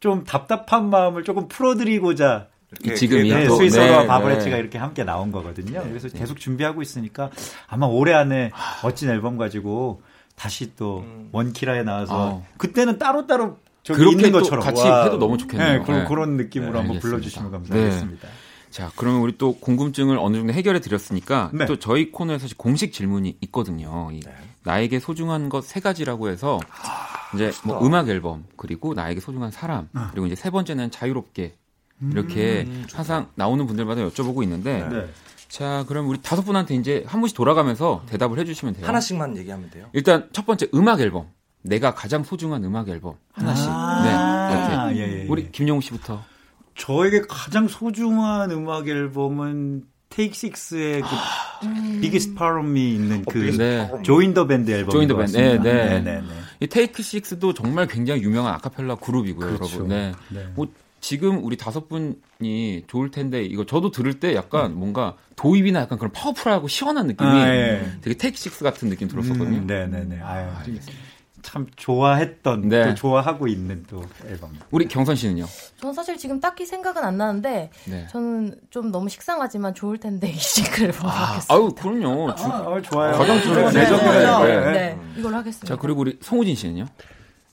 좀 답답한 마음을 조금 풀어드리고자 지금이야. 네, 또. 스위스와 네, 바브레치가 네. 이렇게 함께 나온 거거든요. 그래서 계속 준비하고 있으니까 아마 올해 안에 멋진 앨범 가지고 다시 또 원키라에 나와서 아. 그때는 따로따로 저기 그렇게 있는 또 것처럼 같이 와. 해도 너무 좋겠네요. 네, 그런, 네. 그런 느낌으로 네, 한번 알겠습니다. 불러주시면 감사하겠습니다. 자, 그러면 우리 또 궁금증을 어느 정도 해결해 드렸으니까 네. 또 저희 코너에서 공식 질문이 있거든요. 이 나에게 소중한 것 세 가지라고 해서 이제 뭐 음악 앨범 그리고 나에게 소중한 사람 그리고 이제 세 번째는 자유롭게 이렇게 항상 나오는 분들마다 여쭤보고 있는데 네. 자, 그럼 우리 다섯 분한테 이제 한 분씩 돌아가면서 대답을 해주시면 돼요. 하나씩만 얘기하면 돼요. 일단 첫 번째 음악 앨범. 내가 가장 소중한 음악 앨범 하나씩. 네, 이렇게. 아, 예, 예, 예. 우리 김영우 씨부터. 저에게 가장 소중한 음악 앨범은 테이크 식스의 그 Biggest Part of Me 있는 그 네. Join the Band 앨범. Join the Band. 네, 네. 네, 네. 이 테이크 식스도 정말 굉장히 유명한 아카펠라 그룹이고요, 그렇죠. 여러분. 네. 네. 뭐 지금 우리 다섯 분이 좋을 텐데 이거 저도 들을 때 약간 뭔가 도입이나 약간 그런 파워풀하고 시원한 느낌이 아, 예. 되게 테이크 식스 같은 느낌 들었었거든요. 음, 네, 네, 네. 아유, 참 좋아했던 네. 또 좋아하고 있는 또 앨범. 우리 경선 씨는요? 저는 사실 지금 딱히 생각은 안 나는데 네. 저는 좀 너무 식상하지만 좋을 텐데 이 싱글을 하겠습니다. 아유, 그럼요. 주- 아, 좋아요. 가장 좋은 네, 애정이네요. 네. 네. 네, 이걸로 하겠습니다. 자, 그리고 우리 송우진 씨는요?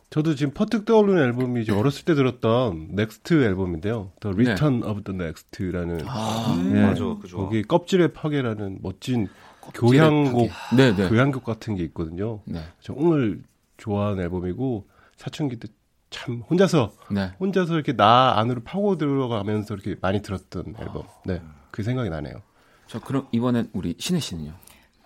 저도 지금 퍼뜩 떠오르는 앨범이 이제 어렸을 때 들었던 넥스트 앨범인데요. The Return of the Next라는 음, 맞아, 그죠. 거기 껍질의 파괴라는 멋진 껍질의 교향곡 파괴. 네, 네. 교향곡 같은 게 있거든요. 네. 정말 좋아하는 앨범이고 사춘기 때 참 혼자서 네. 혼자서 이렇게 나 안으로 파고 들어가면서 이렇게 많이 들었던 앨범. 네. 그 생각이 나네요. 자, 그럼 이번엔 우리 신혜 씨는요?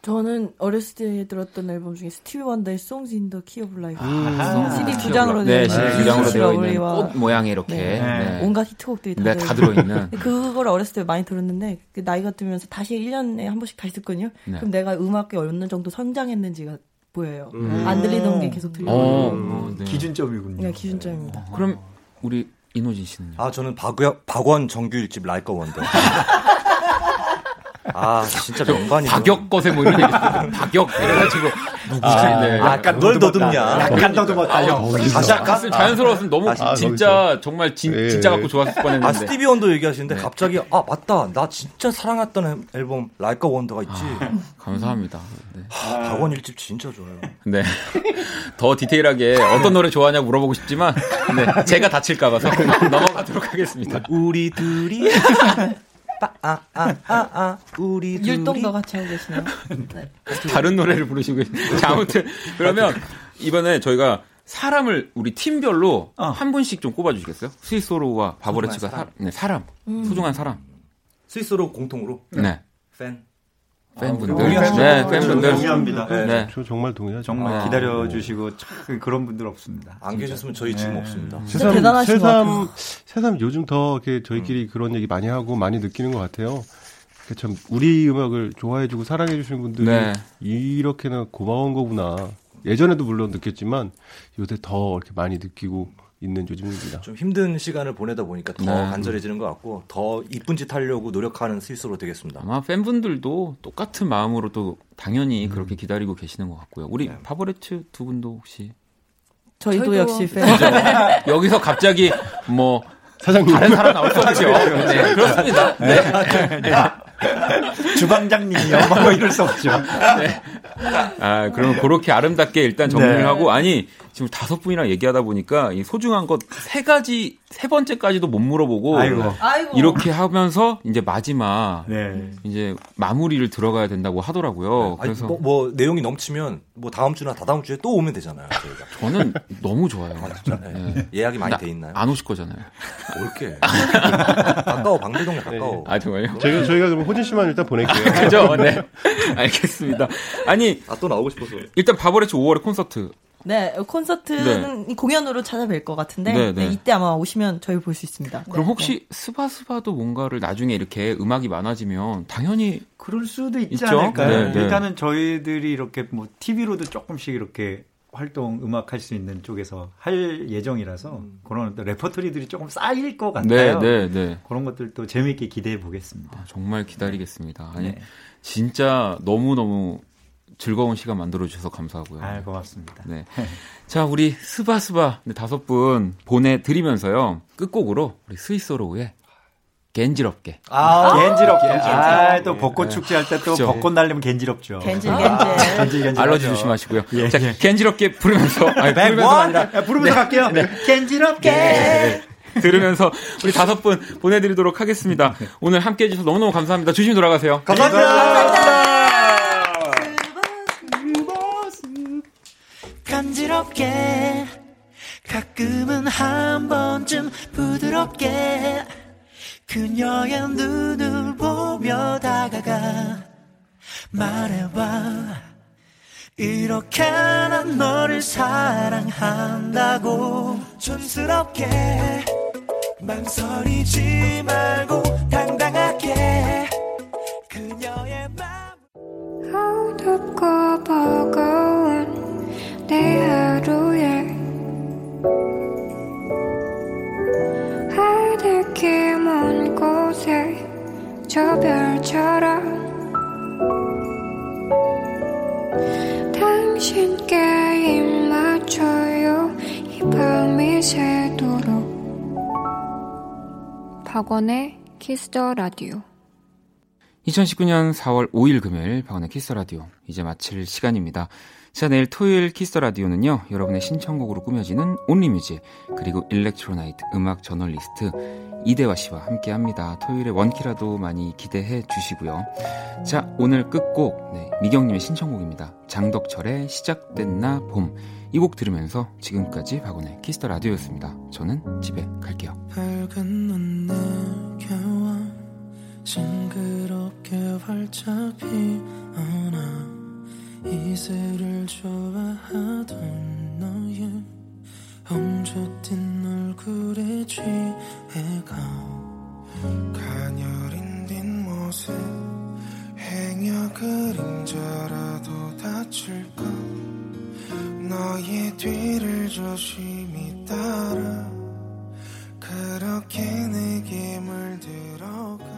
저는 어렸을 때 들었던 앨범 중에 스티비 원더의 Songs in the Key of Life. 아, CD 두 장으로 네, 되어 CD 있는 두 장으로 네. 되어 있는 꽃 모양의 이렇게. 네. 네. 온갖 히트곡들이 다, 네, 다 들어있는. 그걸 어렸을 때 많이 들었는데 그 나이가 들면서 다시 1년에 한 번씩 다시 듣거든요. 네. 그럼 내가 음악에 어느 정도 성장했는지가 보여요. 음. 안 들리던 게 계속 들리고 어, 어, 네. 기준점이군요. 그냥 기준점입니다. 그럼 우리 이노진 씨는요? 아, 저는 박원, 박원 정규 일집 Like A Wonder. 아, 진짜 명반이죠. 박역 것에 뭐 이런 얘기. 박역 이래가지고 누구지? 네. 약간 널 더듬냐. 약간 더듬었다. 다시 할까? 자연스러웠으면 너무 아, 진짜 정말 진, 예. 진짜 갖고 좋았을 뻔했는데. 아, 스티비 원더 얘기하시는데 갑자기 아, 맞다. 나 진짜 사랑했던 앨범 Like A Wonder가 있지. 감사합니다. 네. 박원 일집 진짜 좋아요. 네. 더 디테일하게 어떤 노래 좋아하냐고 물어보고 싶지만, 네. 제가 다칠까 봐서 넘어가도록 하겠습니다. 우리 둘이 아, 아, 아, 아, 우리 둘이 율동도 같이 하고 계시네요. 네. 다른 노래를 부르시고. 자, 아무튼, 그러면 이번에 저희가 사람을 우리 팀별로 어. 한 분씩 좀 꼽아주시겠어요? 스위스로와 바보레츠가 소중한 사, 네, 사람. 소중한 사람. 스위스로 공통으로 네. 팬. 팬분들. 동의하시죠? 네, 저 팬분들. 동의합니다. 네. 네. 저 정말 동의하죠. 정말 네. 기다려주시고 참 그런 분들 없습니다. 안 진짜. 계셨으면 저희 지금 네. 없습니다. 진짜 대단하신. 새삼, 새삼 요즘 더 이렇게 저희끼리 그런 얘기 많이 하고 많이 느끼는 것 같아요. 그참 우리 음악을 좋아해주고 사랑해주시는 분들이 네. 이렇게나 고마운 거구나. 예전에도 물론 느꼈지만 요새 더 이렇게 많이 느끼고 있는 요즘입니다. 좀 힘든 시간을 보내다 보니까 더 네. 간절해지는 것 같고 더 이쁜 짓 하려고 노력하는 스위스로 되겠습니다. 아마 팬분들도 똑같은 마음으로 또 당연히 음. 그렇게 기다리고 계시는 것 같고요. 우리 네. 파버레츠 두 분도 혹시 저희도, 저희도- 역시 팬. 여기서 갑자기 뭐 사장님. 다른 사람 나올 수 없죠. 네, 그렇습니다. 네. 주방장님이요. 뭐 이럴 수 없죠. 아, 그러면 그렇게 아름답게 일단 정리를 네. 하고 아니 지금 다섯 분이랑 얘기하다 보니까 이 소중한 것 세 가지 세 번째까지도 못 물어보고 아이고. 아이고. 이렇게 하면서 이제 마지막 네. 이제 마무리를 들어가야 된다고 하더라고요. 아니, 그래서 뭐, 뭐 내용이 넘치면 뭐 다음 주나 다다음 주에 또 오면 되잖아요. 저희가. 저는 너무 좋아요. 네. 네. 예약이 많이 나- 돼 있나요? 안 오실 거잖아요. 올게. 가까워 방배동에 가까워. 아 정말요? 저희가, 저희가 그럼 호진 씨만 일단 보낼게요. 그죠? 네. 알겠습니다. 아니 아 또 나오고 싶어서. 일단 바버레츠 5월에 콘서트 네, 콘서트는 이 공연으로 찾아뵐 것 같은데 네, 네, 네. 이때 아마 오시면 저희 볼 수 있습니다. 그럼 네, 혹시 스바스바도 뭔가를 나중에 이렇게 음악이 많아지면 당연히 그럴 수도 있지 있죠? 않을까요? 네, 네. 일단은 저희들이 이렇게 뭐 TV로도 조금씩 이렇게 활동 음악 할 수 있는 쪽에서 할 예정이라서 그런 어떤 레퍼토리들이 조금 쌓일 것 네, 같아요. 네, 네. 그런 것들도 재미있게 기대해 보겠습니다. 아, 정말 기다리겠습니다. 아니 네. 진짜 너무 너무 즐거운 시간 만들어 주셔서 감사하고요. 아, 고맙습니다. 네. 자, 우리 스바스바 네, 다섯 분 보내드리면서요. 끝곡으로 우리 스윗소로우의 간지럽게. 아, 간지럽게. 아, 또 벚꽃 축제 할 때 또 그죠. 벚꽃 날리면 간지럽죠. 간질 아, 간질. 간질 간질. 알러지 조심하시고요. 예, 자, 예. 간지럽게 부르면서 아니, 백 부르면서가 원? 아니라 야, 부르면서 갈게요. 겐지럽게. 네. 들으면서 우리 다섯 분 보내드리도록 하겠습니다. 오늘 함께 해주셔서 너무너무 감사합니다. 조심히 돌아가세요. 간지럽게. 가끔은 한 번쯤 부드럽게. 그녀의 눈을 보며 다가가 말해봐. 이렇게 난 너를 사랑한다고. 촌스럽게 망설이지 말고 저 별처럼 당신께 입 맞춰요. 이 밤이 새도록. 박원의 Kiss the Radio. 2019년 4월 5일 금요일 박원의 Kiss Radio. 이제 마칠 시간입니다. 자 내일 토요일 Kiss Radio는요 여러분의 신청곡으로 꾸며지는 Only Music 그리고 Electro Night 음악 저널리스트 이대화 씨와 함께 합니다. 토요일에 원키라도 많이 기대해 주시고요. 자 오늘 끝곡 네, 미경님의 신청곡입니다. 장덕철의 시작됐나 봄 이 곡 들으면서 지금까지 박원의 키스 라디오였습니다. 저는 집에 갈게요. 밝은 눈 내겨와 싱그럽게 활짝 피어나 이슬을 좋아하던 너의 엉조된 얼굴에 취해가 가녀린 뒷모습 행여 그림자라도 다칠까? 너의 뒤를 조심히 따라 그렇게 내게 물들어가